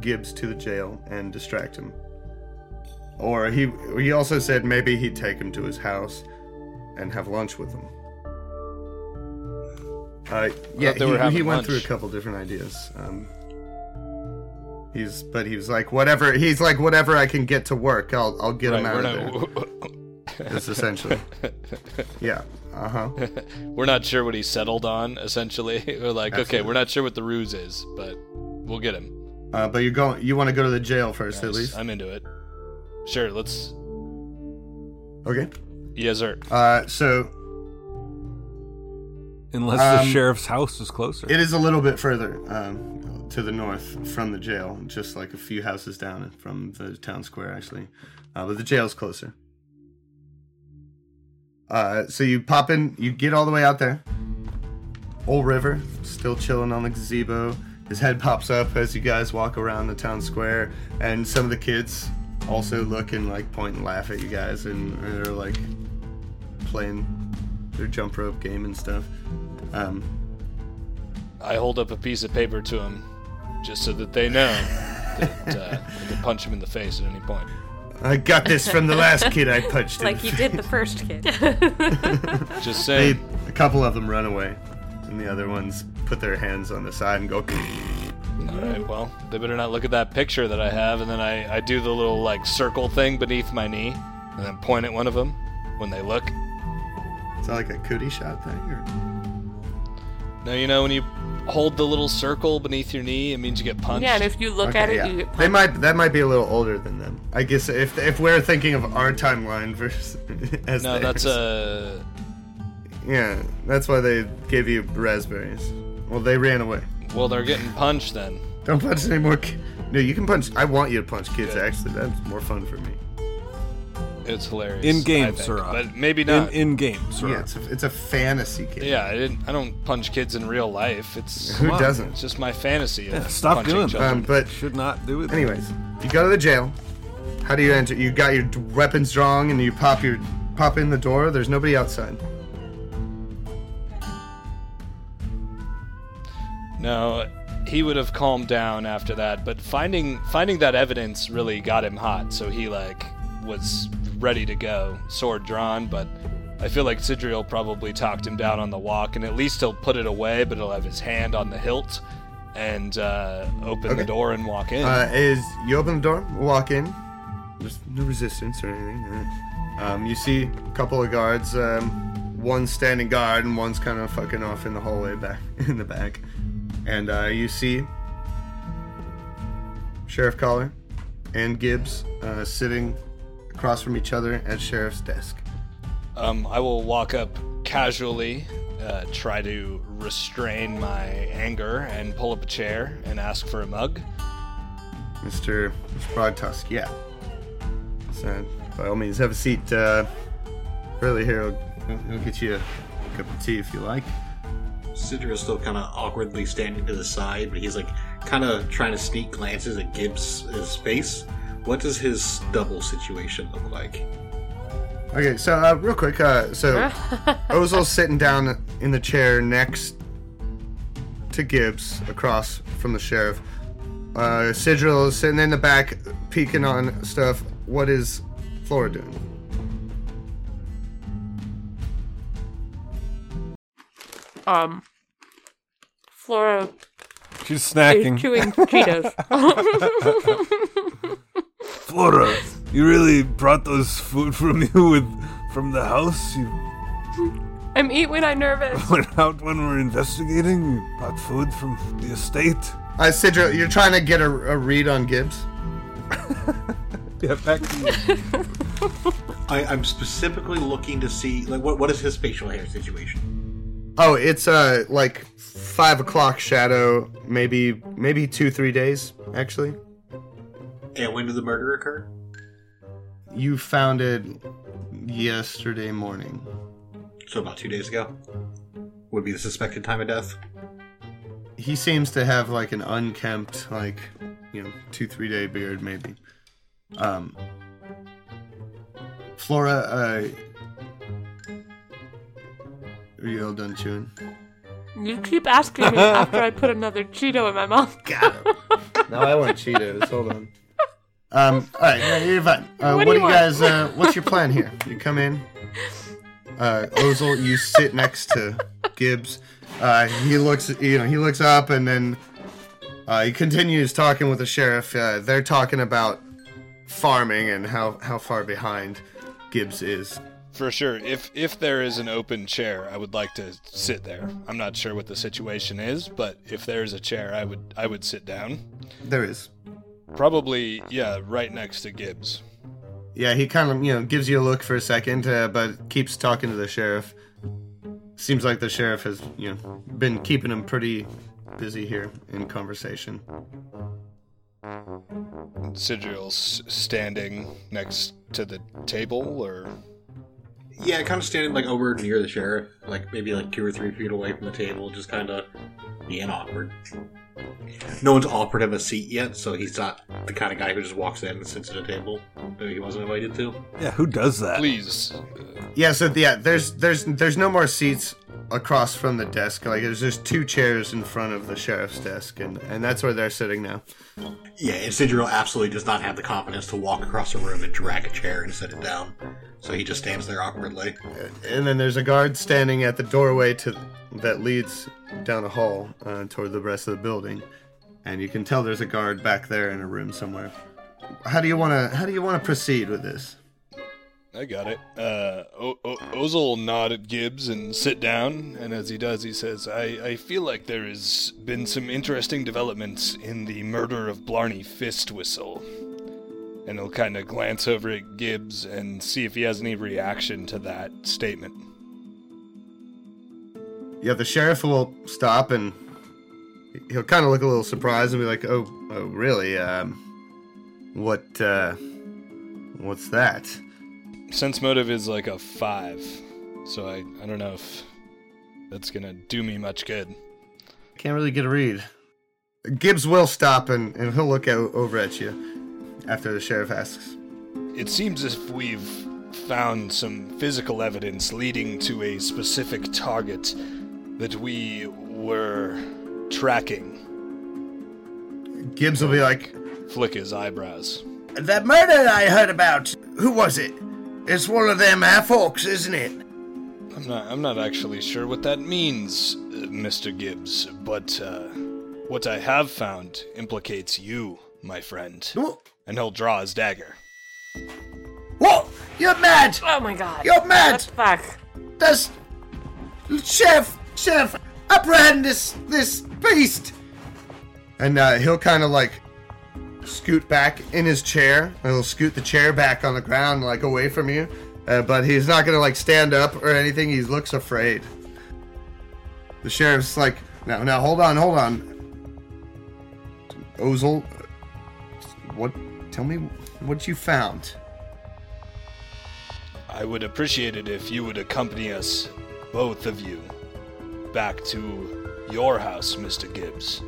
Gibbs to the jail and distract him. Or he he also said maybe he'd take him to his house and have lunch with him. Uh, yeah, he, he went through a couple different ideas. Um, he's, but he was like, whatever. He's like, whatever I can get to work, I'll, I'll get him out of there. not That's essentially, yeah. Uh huh. we're not sure what he settled on. Essentially, we're like, okay, we're not sure what the ruse is, but we'll get him. Uh, but you're going. You want to go to the jail first, at least. I'm into it. Sure, let's. Okay. Yes, sir. Uh, so Unless the Um, sheriff's house is closer. It is a little bit further um, to the north from the jail, just like a few houses down from the town square, actually. Uh, but the jail's closer. Uh, so you pop in, you get all the way out there. Old River, still chilling on the gazebo. His head pops up as you guys walk around the town square, and some of the kids also look and like point and laugh at you guys, and they're like playing their jump rope game and stuff. Um, I hold up a piece of paper to them just so that they know that uh, I can punch him in the face at any point. I got this from the last kid I punched. like the you did the first kid. Just They, saying. a couple of them run away, and the other ones put their hands on the side and go. All right, well, they better not look at that picture that I have, and then I, I do the little like circle thing beneath my knee, and then point at one of them when they look. Is that like a cootie shot thing? Or? No, you know when you hold the little circle beneath your knee, it means you get punched. yeah, and if you look at it, yeah. you get punched. They might. That might be a little older than them. I guess if if we're thinking of our timeline versus as no, that's theirs. uh yeah. That's why they gave you raspberries. Well, they ran away. Well, they're getting punched then. Don't punch any more. Ki- no, you can punch. I want you to punch kids. Actually, that's more fun for me. It's hilarious. In game, think, sir. but maybe not. in game, sir. Yeah, it's a, it's a fantasy game. yeah, I didn't. I don't punch kids in real life. It's Who on. doesn't? it's just my fantasy Yeah, stop doing children. Um, but Should not do it. Anyways, you go to the jail. How do you enter? You got your weapons drawn, and you pop your pop in the door. There's nobody outside. No, he would have calmed down after that, but finding finding that evidence really got him hot, so he like was ready to go, sword drawn, but I feel like Sidriel probably talked him down on the walk, and at least he'll put it away, but he'll have his hand on the hilt and uh, open the door and walk in. Uh, is you open the door, walk in. There's no resistance or anything. Um, you see a couple of guards. Um, one standing guard, and one's kind of fucking off in the hallway back in the back. And uh, you see Sheriff Collar and Gibbs uh, sitting across from each other at sheriff's desk. Um, I will walk up casually, uh, try to restrain my anger, and pull up a chair and ask for a mug. Mr. Broadtusk, yeah. So, by all means, have a seat. Uh, Burley here he'll, he'll get you a cup of tea if you like. Sidra is still kind of awkwardly standing to the side, but he's like kind of trying to sneak glances at Gibbs' face. What does his double situation look like? Okay, so uh, real quick, uh, so Ozil's sitting down in the chair next to Gibbs, across from the sheriff. Uh, Sidriel is sitting in the back, peeking on stuff. What is Flora doing? Um, Flora She's is snacking. chewing Cheetos. Flora, you really brought those food from you with from the house? You I'm eat when I'm nervous. went out when we're investigating. You brought food from the estate. Uh, Sidriel, you're trying to get a, a read on Gibbs. Yeah, back to you. I, I'm specifically looking to see like what what is his facial hair situation? Oh, it's uh like five o'clock shadow, maybe maybe two three days actually. And when did the murder occur? You found it yesterday morning. So about two days ago. Would be the suspected time of death. He seems to have like an unkempt, like you know, two three day beard maybe. Um, Flora, uh, are you all done chewing? You keep asking me after I put another Cheeto in my mouth. Got him. no, I want Cheetos. Hold on. Um, all right, yeah, you're fine. Uh, what, What do do you you guys? Uh, what's your plan here? You come in. Uh, Ozil, you sit next to Gibbs. Uh, he looks, you know, he looks up and then uh, he continues talking with the sheriff. Uh, they're talking about farming and how how far behind Gibbs is. For sure. If if there is an open chair, I would like to sit there. I'm not sure what the situation is, but if there is a chair, I would I would sit down. There is. Probably, yeah, right next to Gibbs. Yeah, he kind of, you know, gives you a look for a second, uh, but keeps talking to the sheriff. Seems like the sheriff has, you know, been keeping him pretty busy here in conversation. Sigil's standing next to the table, or Yeah, kind of standing like over near the sheriff, like maybe like two or three feet away from the table, just kind of being awkward. No one's offered him a seat yet, so he's not the kind of guy who just walks in and sits at a table that he wasn't invited to. Yeah, who does that? please. Yeah, so yeah, there's there's there's no more seats across from the desk. Like there's just two chairs in front of the sheriff's desk, and and that's where they're sitting now. Yeah, and Sidro absolutely does not have the confidence to walk across a room and drag a chair and sit it down, so he just stands there awkwardly. And then there's a guard standing at the doorway to that leads down a hall uh, toward the rest of the building, and you can tell there's a guard back there in a room somewhere. How do you want to How do you want to proceed with this? I got it. Uh, o- o- nod at Gibbs and sit down, and as he does, he says, I, I feel like there has been some interesting developments in the murder of Blarney Fistwhistle. And he'll kind of glance over at Gibbs and see if he has any reaction to that statement. Yeah, the sheriff will stop and he'll kind of look a little surprised and be like, "Oh, oh, really? Um, what? Uh, what's that?" Sense motive is like a five, so I, I don't know if that's gonna do me much good. Can't really get a read. Gibbs will stop and, and he'll look out, over at you after the sheriff asks. It seems as if we've found some physical evidence leading to a specific target that we were tracking. Gibbs will be like, Flick his eyebrows. "That murder I heard about. Who was it? It's one of them half orcs, isn't it?" I'm not. I'm not actually sure what that means, uh, Mr. Gibbs. But uh, what I have found implicates you, my friend. What? And he'll draw his dagger. What? You're mad! Oh my god. You're mad! What the fuck? Does chef chef apprehend this this beast? And uh, he'll kind of like scoot back in his chair. And he'll scoot the chair back on the ground, like away from you. Uh, but he's not gonna like stand up or anything. He looks afraid. The sheriff's like, now, now, hold on, hold on. Ozel, what? Tell me what you found. I would appreciate it if you would accompany us, both of you, back to your house, Mr. Gibbs,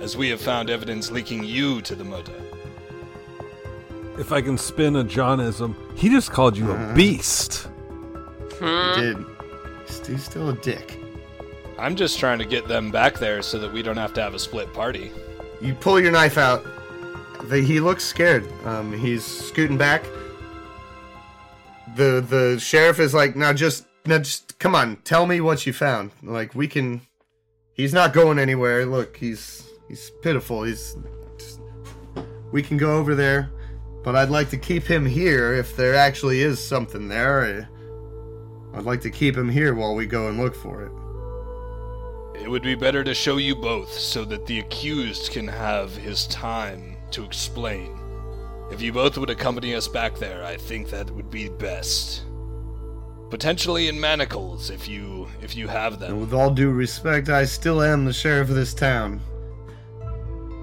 as we have found evidence linking you to the murder. If I can spin a Johnism, he just called you a beast. He did. He's, he's still a dick. I'm just trying to get them back there so that we don't have to have a split party. You pull your knife out. The, he looks scared. Um, he's scooting back. The the sheriff is like, now just now just come on, tell me what you found. Like we can. He's not going anywhere. Look, he's he's pitiful. He's. Just, we can go over there, but I'd like to keep him here if there actually is something there. I'd like to keep him here while we go and look for it. It would be better to show you both so that the accused can have his time to explain. If you both would accompany us back there, I think that would be best. Potentially in manacles if you if you have And them. with all due respect, I still am the sheriff of this town.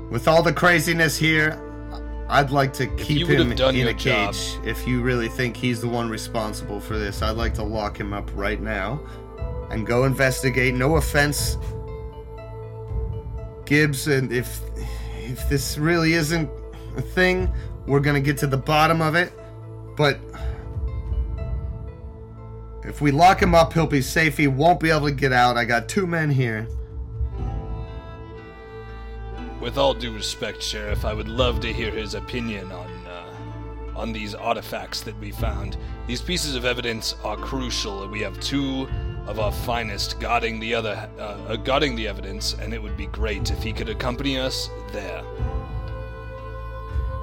With all the craziness here, I'd like to keep him in a job- cage. If you really think he's the one responsible for this, I'd like to lock him up right now and go investigate. No offense, Gibbs, and if if this really isn't a thing, we're gonna get to the bottom of it. But if we lock him up, he'll be safe. He won't be able to get out. I got two men here. With all due respect, Sheriff, I would love to hear his opinion on uh, on these artifacts that we found. These pieces of evidence are crucial, and we have two of our finest guarding the other uh, uh, guarding the evidence, and it would be great if he could accompany us there.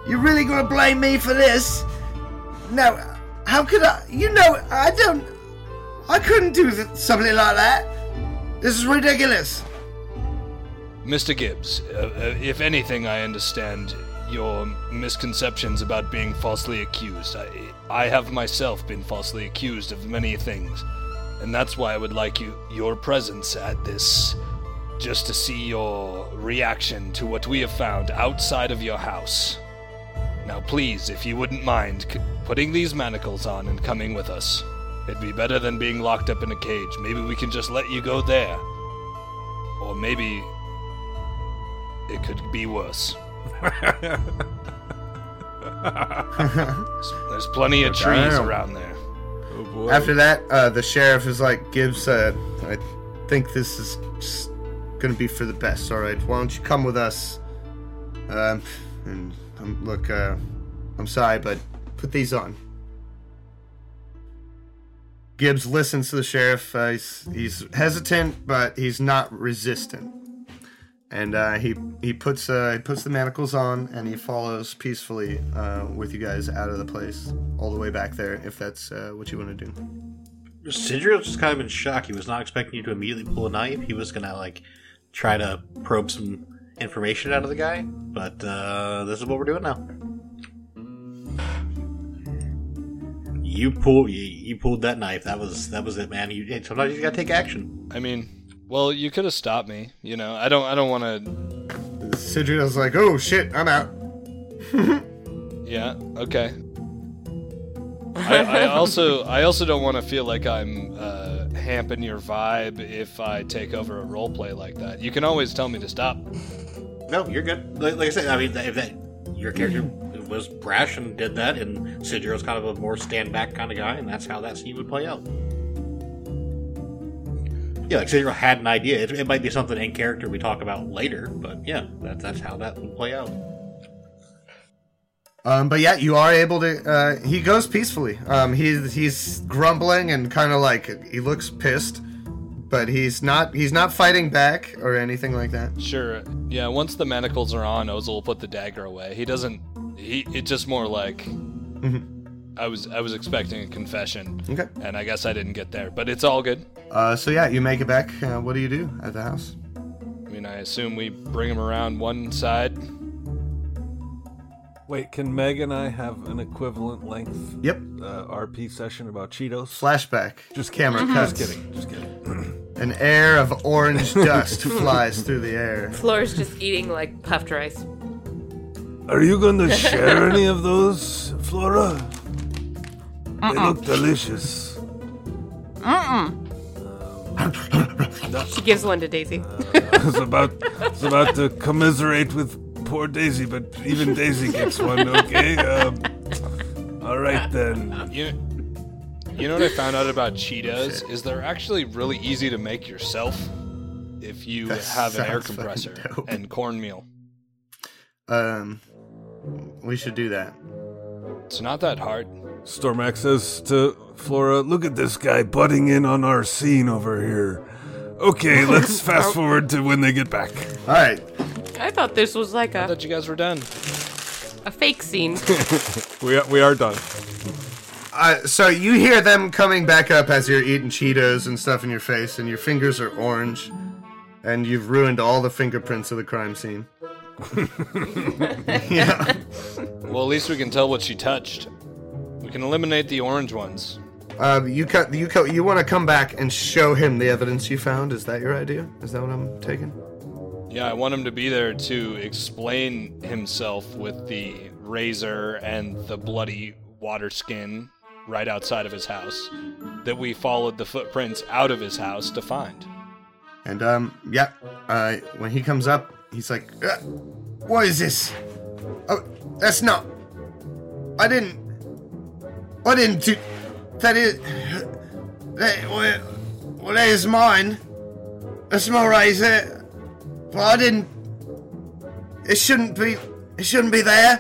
You're really gonna blame me for this? No, how could I? You know, I don't. I couldn't do th- something like that. This is ridiculous. Mr. Gibbs, uh, uh, if anything, I understand your misconceptions about being falsely accused. I, I have myself been falsely accused of many things, and that's why I would like you your presence at this, just to see your reaction to what we have found outside of your house. Now, please, if you wouldn't mind c- putting these manacles on and coming with us, it'd be better than being locked up in a cage. Maybe we can just let you go there, or maybe it could be worse. There's plenty of trees Damn. around there. Oh boy. After that, uh, the sheriff is like, Gibbs, uh, I think this is gonna be for the best. All right, why don't you come with us? Um, and um, look, uh, I'm sorry, but put these on. Gibbs listens to the sheriff. Uh, he's, he's hesitant, but he's not resistant. And uh, he he puts uh, he puts the manacles on, and he follows peacefully uh, with you guys out of the place, all the way back there, if that's uh, what you want to do. Sidra was just kind of in shock. He was not expecting you to immediately pull a knife. He was gonna like try to probe some information out of the guy. But uh, this is what we're doing now. You pull, you, you pulled that knife. That was that was it, man. You sometimes you gotta take action. I mean, well, you could have stopped me. You know, I don't. I don't want to. Sidriel's like, oh shit, I'm out. Yeah. Okay. I, I also. I also don't want to feel like I'm uh, hamping your vibe if I take over a role play like that. You can always tell me to stop. No, you're good. Like, like I said, I mean, if that your character was brash and did that, and Sidro's kind of a more stand back kind of guy, and that's how that scene would play out. Yeah, like Sidro had an idea. It, it might be something in character we talk about later, but yeah, that, that's how that would play out. Um, but yeah, you are able to. Uh, he goes peacefully. Um, he's he's grumbling and kind of like he looks pissed, but he's not he's not fighting back or anything like that. Sure. Yeah. Once the manacles are on, Ozil will put the dagger away. He doesn't. He. It's just more like. I was. I was expecting a confession, Okay. and I guess I didn't get there. But it's all good. Uh, so yeah, you make it back. Uh, what do you do at the house? I mean, I assume we bring him around one side. Wait, can Meg and I have an equivalent length Yep. uh, RP session about Cheetos? Flashback. Just camera kidding. cuts. Just kidding. Just kidding. An air of orange dust flies through the air. Floor's just eating like puffed rice. Are you going to share any of those, Flora? They look delicious. She gives one to Daisy. I was about, I was about to commiserate with poor Daisy, but even Daisy gets one. Okay. Um, all right then. You, you know what I found out about Cheetos is they're actually really easy to make yourself if you That have an air sounds fucking compressor dope. and cornmeal. Um, we should do that. It's not that hard. Stormax says to Flora, "Look at this guy butting in on our scene over here." Okay, let's fast forward to when they get back. All right. I thought this was like I a, thought you guys were done. a fake scene. We are, we are done. Uh, so you hear them coming back up as you're eating Cheetos and stuff in your face, and your fingers are orange, and you've ruined all the fingerprints of the crime scene. yeah. Well, at least we can tell what she touched. We can eliminate the orange ones. Uh, you cut. You co- You want to come back and show him the evidence you found? Is that your idea? Is that what I'm taking? Yeah, I want him to be there to explain himself with the razor and the bloody water skin right outside of his house that we followed the footprints out of his house to find. And um, yeah. Uh, when he comes up, he's like, uh, "What is this? Oh, that's not. I didn't. I didn't do. That is. That, well, well, that is mine. That's my razor. But I didn't. It shouldn't be. It shouldn't be there.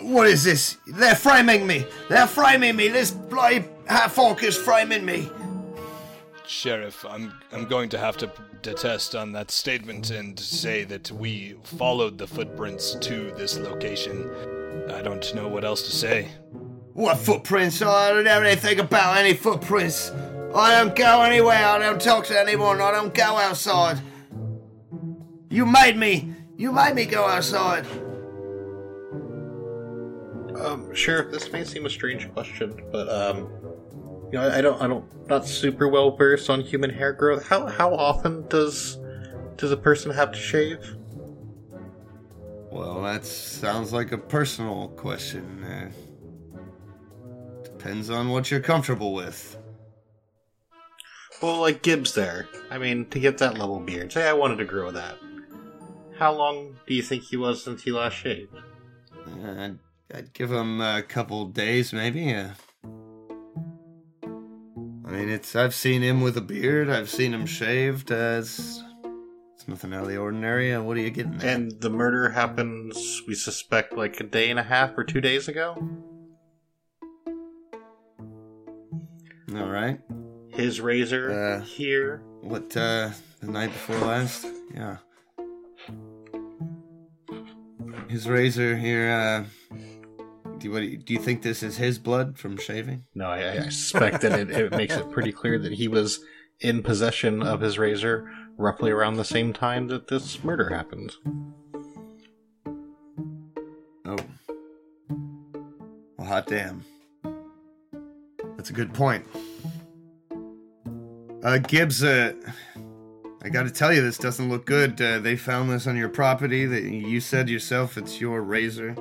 What is this? They're framing me. They're framing me. This bloody half orc is framing me. Sheriff, I'm I'm going to have to detest on that statement and say that we followed the footprints to this location. I don't know what else to say. What footprints? I don't know anything about any footprints. I don't go anywhere. I don't talk to anyone. I don't go outside. You made me. You made me go outside. Um, Sheriff, this may seem a strange question, but um, you know, I, I don't, I don't, not super well versed on human hair growth. How how often does does a person have to shave? Well, that sounds like a personal question. Uh, depends on what you're comfortable with. Well, like Gibbs there. I mean, to get that level beard, say I wanted to grow that. How long do you think he was since he last shaved? Uh, I'd, I'd give him a couple days, maybe. Uh, I mean, it's. I've seen him with a beard. I've seen him shaved. Uh, it's, it's nothing out of the ordinary. Uh, what are you getting at? And the murder happens, we suspect, like a day and a half or two days ago. All right. His razor Uh. here. What, uh, the night before last? Yeah. His razor here, uh, do you, what, do you- do you think this is his blood from shaving? No, I, I suspect that it, it makes it pretty clear that he was in possession of his razor roughly around the same time that this murder happened. Oh. Well, hot damn. That's a good point. Uh, Gibbs, uh, I gotta tell you, this doesn't look good. Uh, they found this on your property. That you said yourself it's your razor.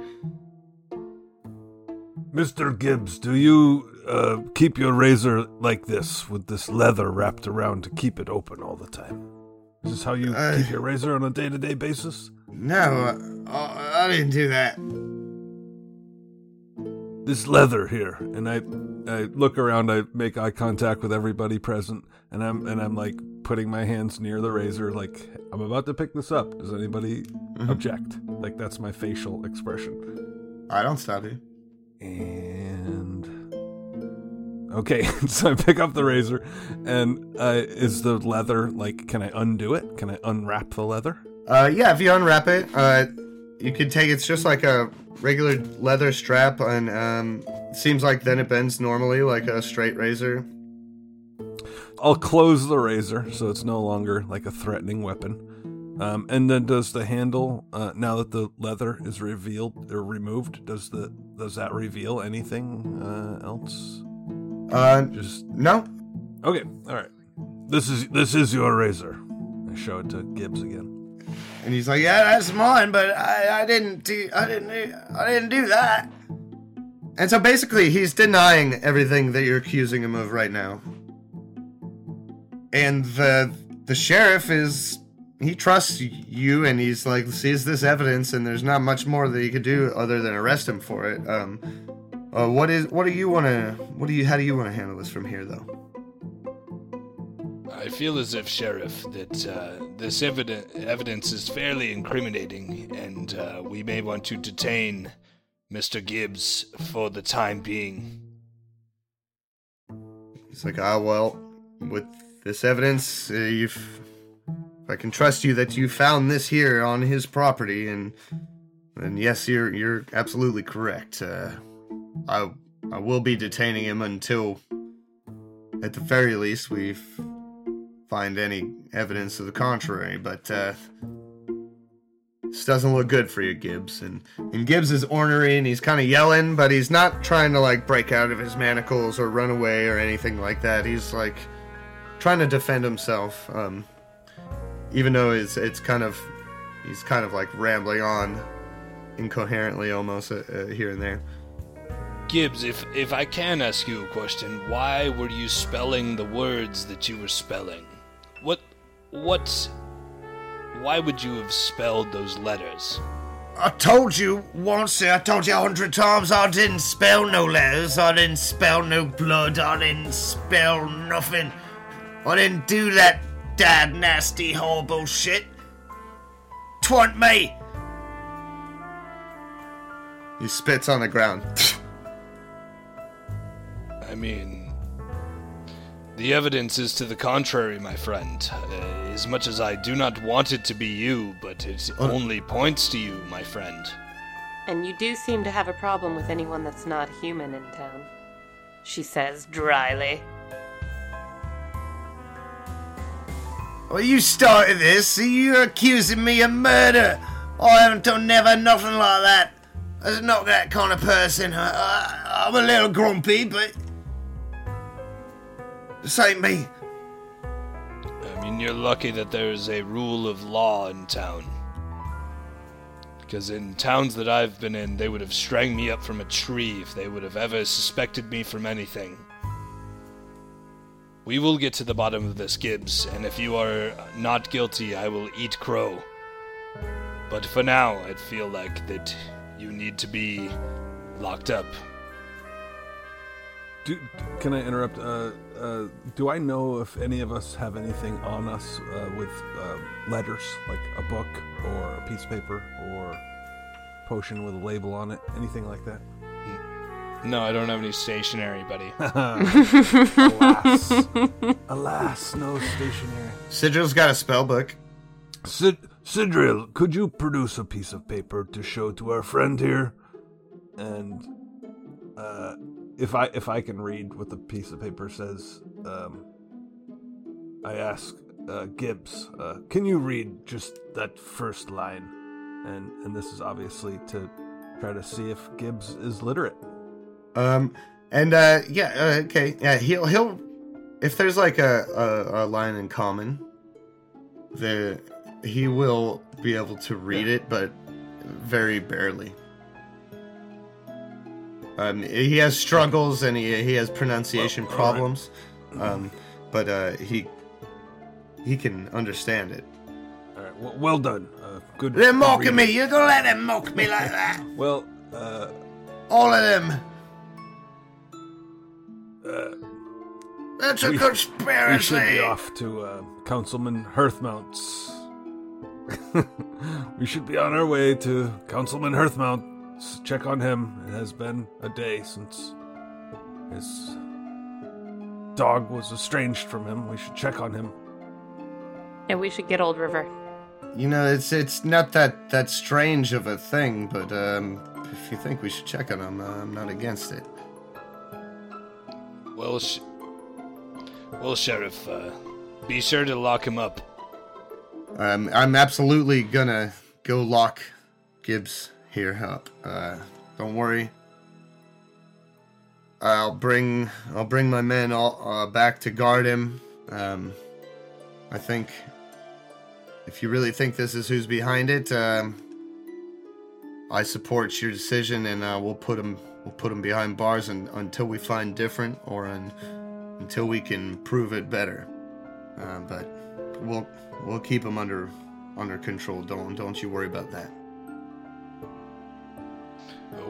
Mr. Gibbs, do you uh, keep your razor like this, with this leather wrapped around to keep it open all the time? Is this how you Uh, keep your razor on a day to day basis? No, uh, I, I didn't do that. This leather here, and I, I look around, I make eye contact with everybody present, and I'm and I'm like putting my hands near the razor, like I'm about to pick this up. Does anybody object? Like that's my facial expression. I don't stop you. And okay, so I pick up the razor, and uh, is the leather like? Can I undo it? Can I unwrap the leather? Uh, yeah, if you unwrap it, uh, you could take it's just like a regular leather strap, and um, seems like then it bends normally like a straight razor. I'll close the razor so it's no longer like a threatening weapon. Um, and then does the handle uh, now that the leather is revealed or removed? Does the does that reveal anything uh, else? Uh, Just no, okay. All right. This is this is your razor. I show it to Gibbs again. And he's like, "Yeah, that's mine, but I, I didn't do, I didn't, do, I didn't do that." And so basically, he's denying everything that you're accusing him of right now. and the the sheriff is he trusts you and he's like sees this evidence and there's not much more that he could do other than arrest him for it um uh, what is what do you want to what do you how do you want to handle this from here though I feel as if, Sheriff, that uh, this eviden- evidence is fairly incriminating, and uh, we may want to detain Mr. Gibbs for the time being. He's like, ah, well, with this evidence, uh, you've. If I can trust you that you found this here on his property, and and yes, you're you're absolutely correct. Uh, I I will be detaining him until, at the very least, we find any evidence of the contrary. But uh, this doesn't look good for you, Gibbs. And and Gibbs is ornery and he's kind of yelling, but he's not trying to like break out of his manacles or run away or anything like that. He's like trying to defend himself. Um, even though it's it's kind of he's kind of like rambling on incoherently almost uh, uh, here and there. Gibbs, if if I can ask you a question, why were you spelling the words that you were spelling? What what why would you have spelled those letters? I told you once, I told you a hundred times I didn't spell no letters, I didn't spell no blood, I didn't spell nothing. I didn't do that dad nasty horrible shit. Twant me! He spits on the ground. I mean, the evidence is to the contrary, my friend. Uh, as much as I do not want it to be you, but it only points to you, my friend. And you do seem to have a problem with anyone that's not human in town, she says dryly. Well, you started this, so you're accusing me of murder. I haven't done never nothing like that. I'm not that kind of person. I, I, I'm a little grumpy, but this ain't me. I mean, you're lucky that there's a rule of law in town. Because in towns that I've been in, they would have strung me up from a tree if they would have ever suspected me from anything. We will get to the bottom of this, Gibbs, and if you are not guilty, I will eat crow. But for now, I feel like that you need to be locked up. Do, can I interrupt? Uh, uh, do I know if any of us have anything on us uh, with uh, letters, like a book or a piece of paper or potion with a label on it, anything like that? No, I don't have any stationery, buddy. Alas, alas, no stationery. Sigil's got a spell book. Sid- Sidriel, could you produce a piece of paper to show to our friend here? And uh, if I if I can read what the piece of paper says, um, I ask uh, Gibbs, uh, can you read just that first line? And and this is obviously to try to see if Gibbs is literate. Um, and uh, yeah, uh, okay, yeah, he'll he'll if there's like a, a, a line in common, the he will be able to read it, but very barely. Um, he has struggles and he he has pronunciation Well, all right. problems, um, but uh, he he can understand it. All right, well, well done. Uh, good. They're mocking me. You're gonna let them mock me like that? Well, uh, All of them. uh, That's a We- conspiracy. We should be off to uh, Councilman Hearthmount's. we should be on our way to Councilman Hearthmount's. Check on him. It has been a day since his dog was estranged from him. We should check on him. And we should get Old River. You know, it's it's not that that strange of a thing, but um, if you think we should check on him, uh, I'm not against it. Well, sh- well, Sheriff, uh, be sure to lock him up. Um, I'm absolutely gonna go lock Gibbs here up. Uh, don't worry. I'll bring I'll bring my men all uh, back to guard him. Um, I think if you really think this is who's behind it, um, I support your decision, and uh, we'll put him we'll put him behind bars and, until we find different or un, until we can prove it better. uh, but we'll we'll keep him under under control. Don't don't you worry about that.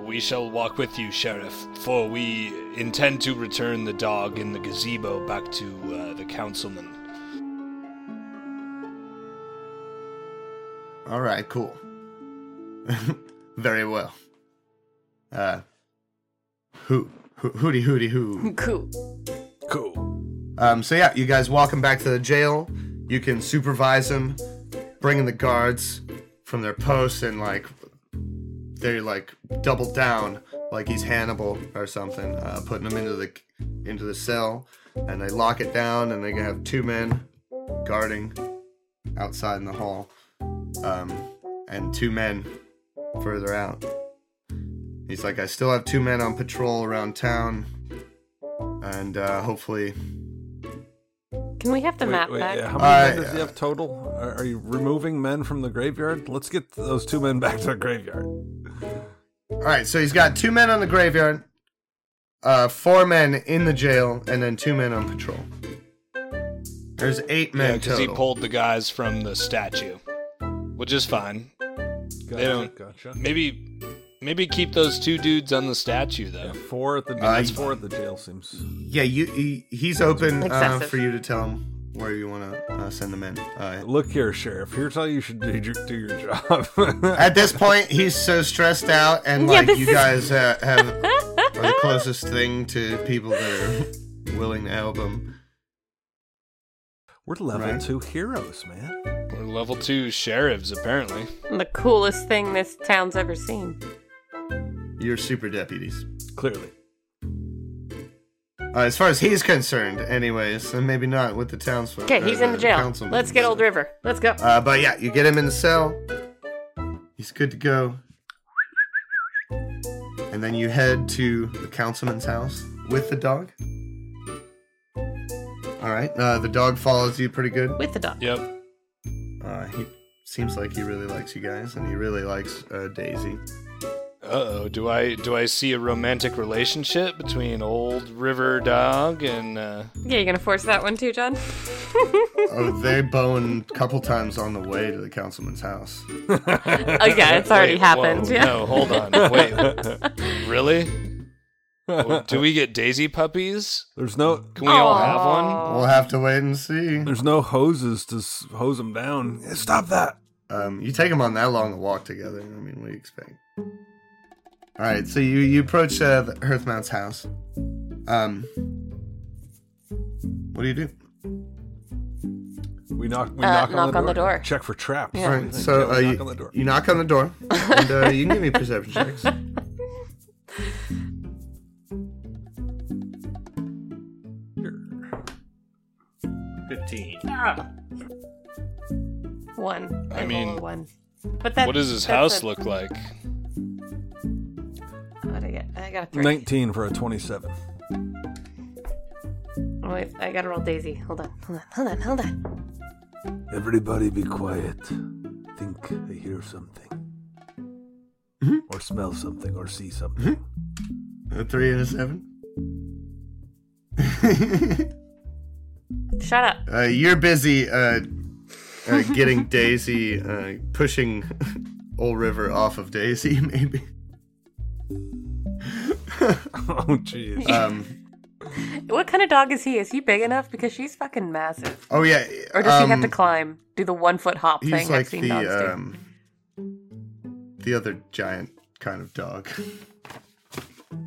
We shall walk with you, Sheriff, for we intend to return the dog in the gazebo back to uh, the councilman. All right, cool. Very well. Uh, hoo, hoo, hooty, hooty, hoo. Cool. Cool. Um, so yeah, you guys walk him back to the jail. You can supervise him, bringing the guards from their posts and like they like double down like he's Hannibal or something, uh, putting him into the into the cell, and they lock it down, and they have two men guarding outside in the hall, um, and two men further out. He's like, I still have two men on patrol around town, and uh, hopefully Can we have the Wait, map wait, back? yeah, how many I- men does he have total? Are, are you removing men from the graveyard? Let's get those two men back to the graveyard. All right, so he's got two men on the graveyard, uh, four men in the jail, and then two men on patrol. There's eight Yeah, men because he total. pulled the guys from the statue, which is fine. Gotcha, don't- Gotcha. Maybe, maybe keep those two dudes on the statue though. Yeah, four at the Uh, that's four at the jail seems. yeah, you. He, he's open uh, Excessive. for you to tell him where you want to uh, send them in. Uh, Look here, sheriff. Here's how you should do your, do your job. at this point, he's so stressed out, and like this you is- guys uh, have are the closest thing to people that are willing to help him. We're level Right. two heroes, man. We're level two sheriffs apparently. the coolest thing this town's ever seen. You're super deputies. Clearly. Uh, as far as he's concerned, anyways, and maybe not with the townsfolk. Okay, or he's in the jail. councilmen Let's get Old. River. Let's go. Uh, but yeah, you get him in the cell. He's good to go. And then you head to the councilman's house with the dog. All right. Uh, the dog follows you pretty good. With the dog. Yep. Uh, he seems like he really likes you guys, and he really likes uh, Daisy. Uh oh. Do I do I see a romantic relationship between Old River Dog and? Uh... Yeah, you gonna force that one too, John? Oh, they bone a couple times on the way to the councilman's house. oh yeah, it's already Wait, happened. whoa, yeah. No, hold on. Wait. really? Do we get Daisy puppies? There's no Can we all have one? We'll have to wait and see. there's no hoses to s- hose them down. Stop that. Um, you take them on that long a walk together. I mean, what do you expect? All right, so you you approach uh, the Hearthmount's house. Um, what do you do? We knock. We Uh, knock, knock on, the, door. Check for traps. Yeah. All What do you so uh, knock you, on the door. you knock on the door, and uh, you can give me perception checks. Fifteen. One. I I mean, mean, one. But that. What does his house a- look like? What I got a three. 19 for a 27. Oh, wait, I gotta roll Daisy. Hold on, hold on, hold on, hold on. Everybody be quiet. Think I hear something. Mhm. Or smell something or see something. A three and a seven. Shut up. uh, you're busy uh, uh, getting Daisy, uh, pushing Old River off of Daisy, maybe. oh, jeez. Um, What kind of dog is he? Is he big enough? Because she's fucking massive. oh yeah. Or does he have to um, climb? Do the one foot hop He's thing like I've seen dogs do? the um, the other giant kind of dog.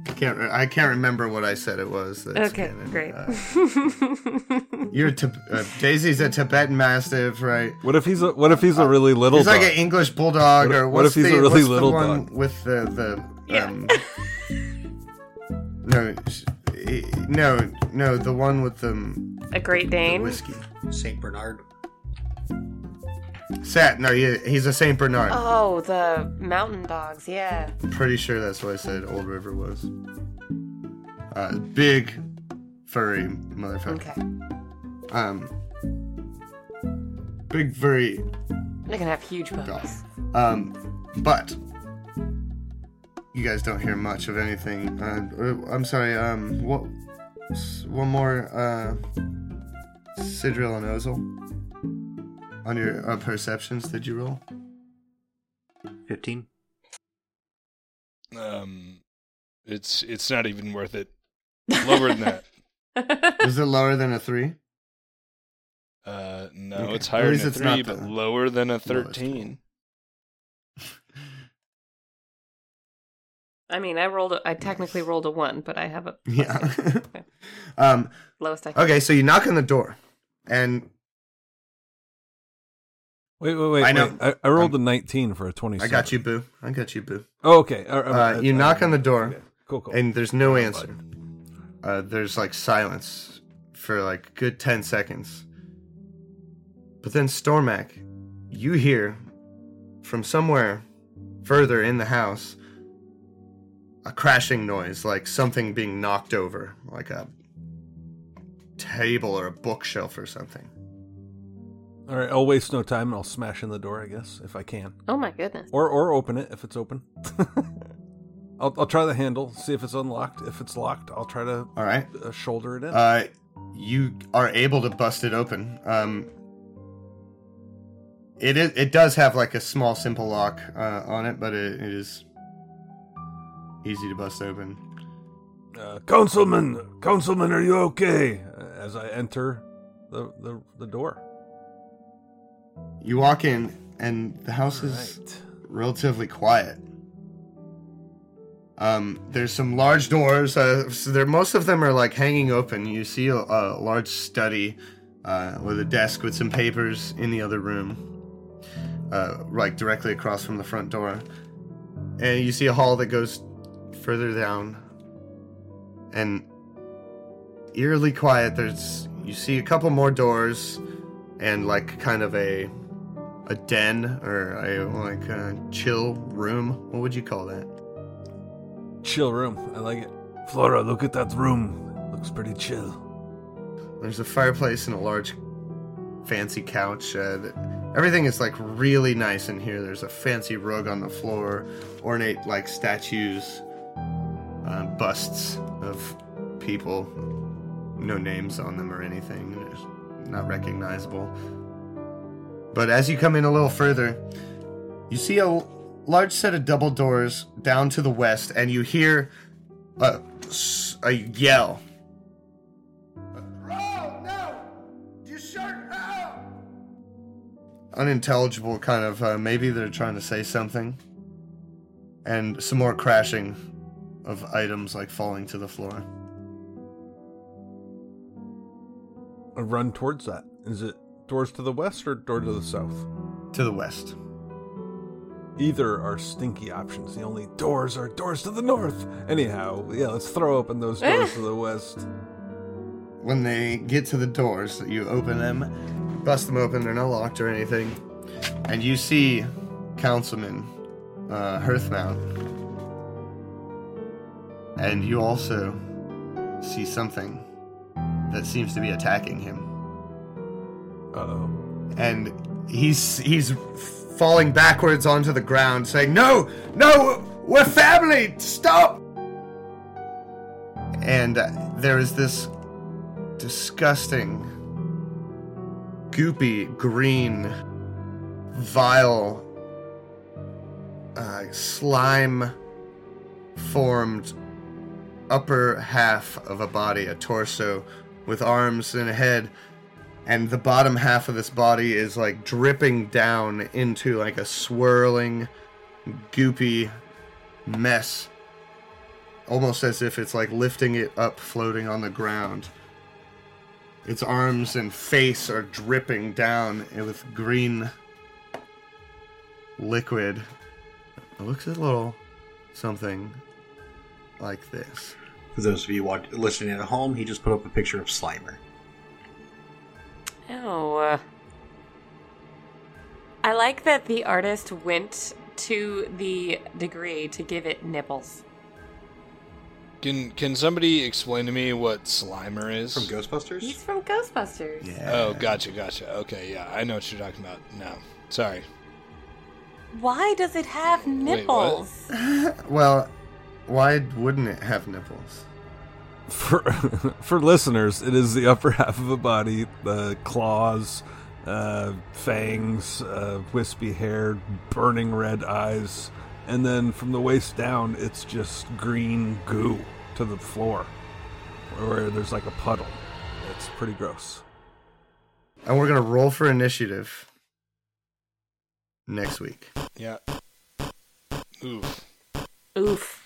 I can't. Re- I can't remember what I said it was. That's Okay, canon. great. Uh, you're Tib- uh, Daisy's a Tibetan Mastiff, right? What if he's a What if he's a really little He's like an English bulldog, What if- or what if he's the, a really what's little the one dog? with the the Yeah. No, eh, no, no, the one with the, a Great Dane. whiskey. Saint Bernard. Sat. No, he, he's a Saint Bernard. Oh, the mountain dogs. Yeah. Pretty sure that's what I said. Old River was. Uh, big, furry motherfucker. Okay. Um, big furry They're gonna have huge dog. puppies. Um, but you guys don't hear much of anything. Uh, I'm sorry. Um, what? One more. Uh, Sidriel and Ozil. On your uh, perceptions, did you roll? 15. Um, it's it's not even worth it. Lower than that. Is it lower than a three? Uh, no, Okay. it's higher than a it's not three, but the lower than a lowest thirteen. I mean, I rolled. A, I technically rolled a one, but I have a Yeah. um. lowest I. Can. Okay, so you knock on the door, and Wait, wait, wait. I know. wait. I, I rolled a 19 for a twenty. I got you, Boo. I got you, Boo. Oh, okay. Uh, Uh, you knock on the door, Okay. Cool, cool. and there's no answer. Uh, there's like silence for like a good 10 seconds. But then, Stormac, you hear from somewhere further in the house a crashing noise, like something being knocked over, like a table or a bookshelf or something. All right, I'll waste no time and I'll smash in the door, I guess, if I can. Oh my goodness. Or or open it if it's open. I'll, I'll try the handle, see if it's unlocked. If it's locked, I'll try to All right. uh, shoulder it in. Uh, you are able to bust it open. Um, it is, it does have like a small simple lock uh, on it, but it, it is easy to bust open. Uh, councilman, councilman, are you okay? As I enter the the, the door. You walk in, and the house is relatively quiet. Um, there's some large doors. Uh, so there, most of them are like hanging open. You see a, a large study uh, with a desk with some papers in the other room, uh, like directly across from the front door. And you see a hall that goes further down, and eerily quiet. There's you see a couple more doors, and like kind of a a den or a like a chill room. What would you call that? Chill room. I like it. Flora, look at that room. Looks pretty chill. There's a fireplace and a large, fancy couch. Uh, th- everything is like really nice in here. There's a fancy rug on the floor, ornate like statues, uh, busts of people, no names on them or anything. Not recognizable. But as you come in a little further, you see a large set of double doors down to the west, and you hear a, a yell. Oh no! You shirt out! Unintelligible, kind of. Uh, maybe they're trying to say something. And some more crashing of items like falling to the floor. I run towards that. Is it doors to the west or door to the south? To the west. Either are stinky options. The only doors are doors to the north. Anyhow, yeah, let's throw open those doors to the west. When they get to the doors, you open them, bust them open, they're not locked or anything. And you see Councilman uh, Hearthmount. And you also see something that seems to be attacking him. Uh oh. and he's he's falling backwards onto the ground saying no no we're family stop and there is this disgusting goopy green vile uh, slime formed upper half of a body a torso with arms and a head and the bottom half of this body is like dripping down into like a swirling, goopy mess. Almost as if it's like lifting it up, floating on the ground. Its arms and face are dripping down with green liquid. It looks a little something like this. For those of you watch, listening at home, he just put up a picture of Slimer. Oh. uh, I like that the artist went to the degree to give it nipples. Can can somebody explain to me what Slimer is? From Ghostbusters? He's from Ghostbusters. Yeah. Oh, gotcha, gotcha. Okay, yeah, I know what you're talking about. No, sorry. Why does it have Wait, nipples? Well, why wouldn't it have nipples? for for listeners, it is the upper half of a body, the claws, uh, fangs, uh, wispy hair, burning red eyes, and then from the waist down, it's just green goo to the floor, where there's like a puddle. It's pretty gross. And we're gonna roll for initiative next week. Yeah. Oof. Oof.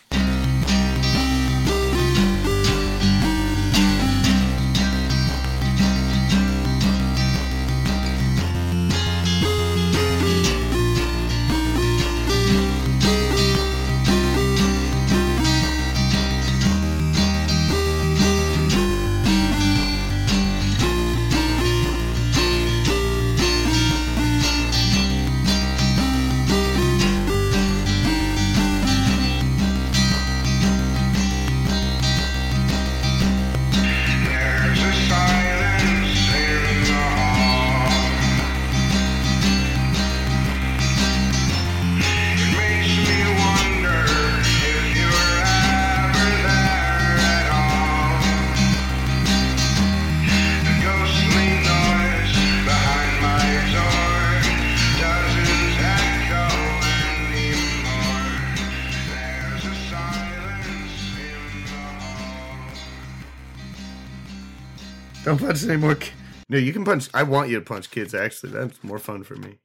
Don't punch any more. Ki- no, you can punch. I want you to punch kids. Actually, that's more fun for me.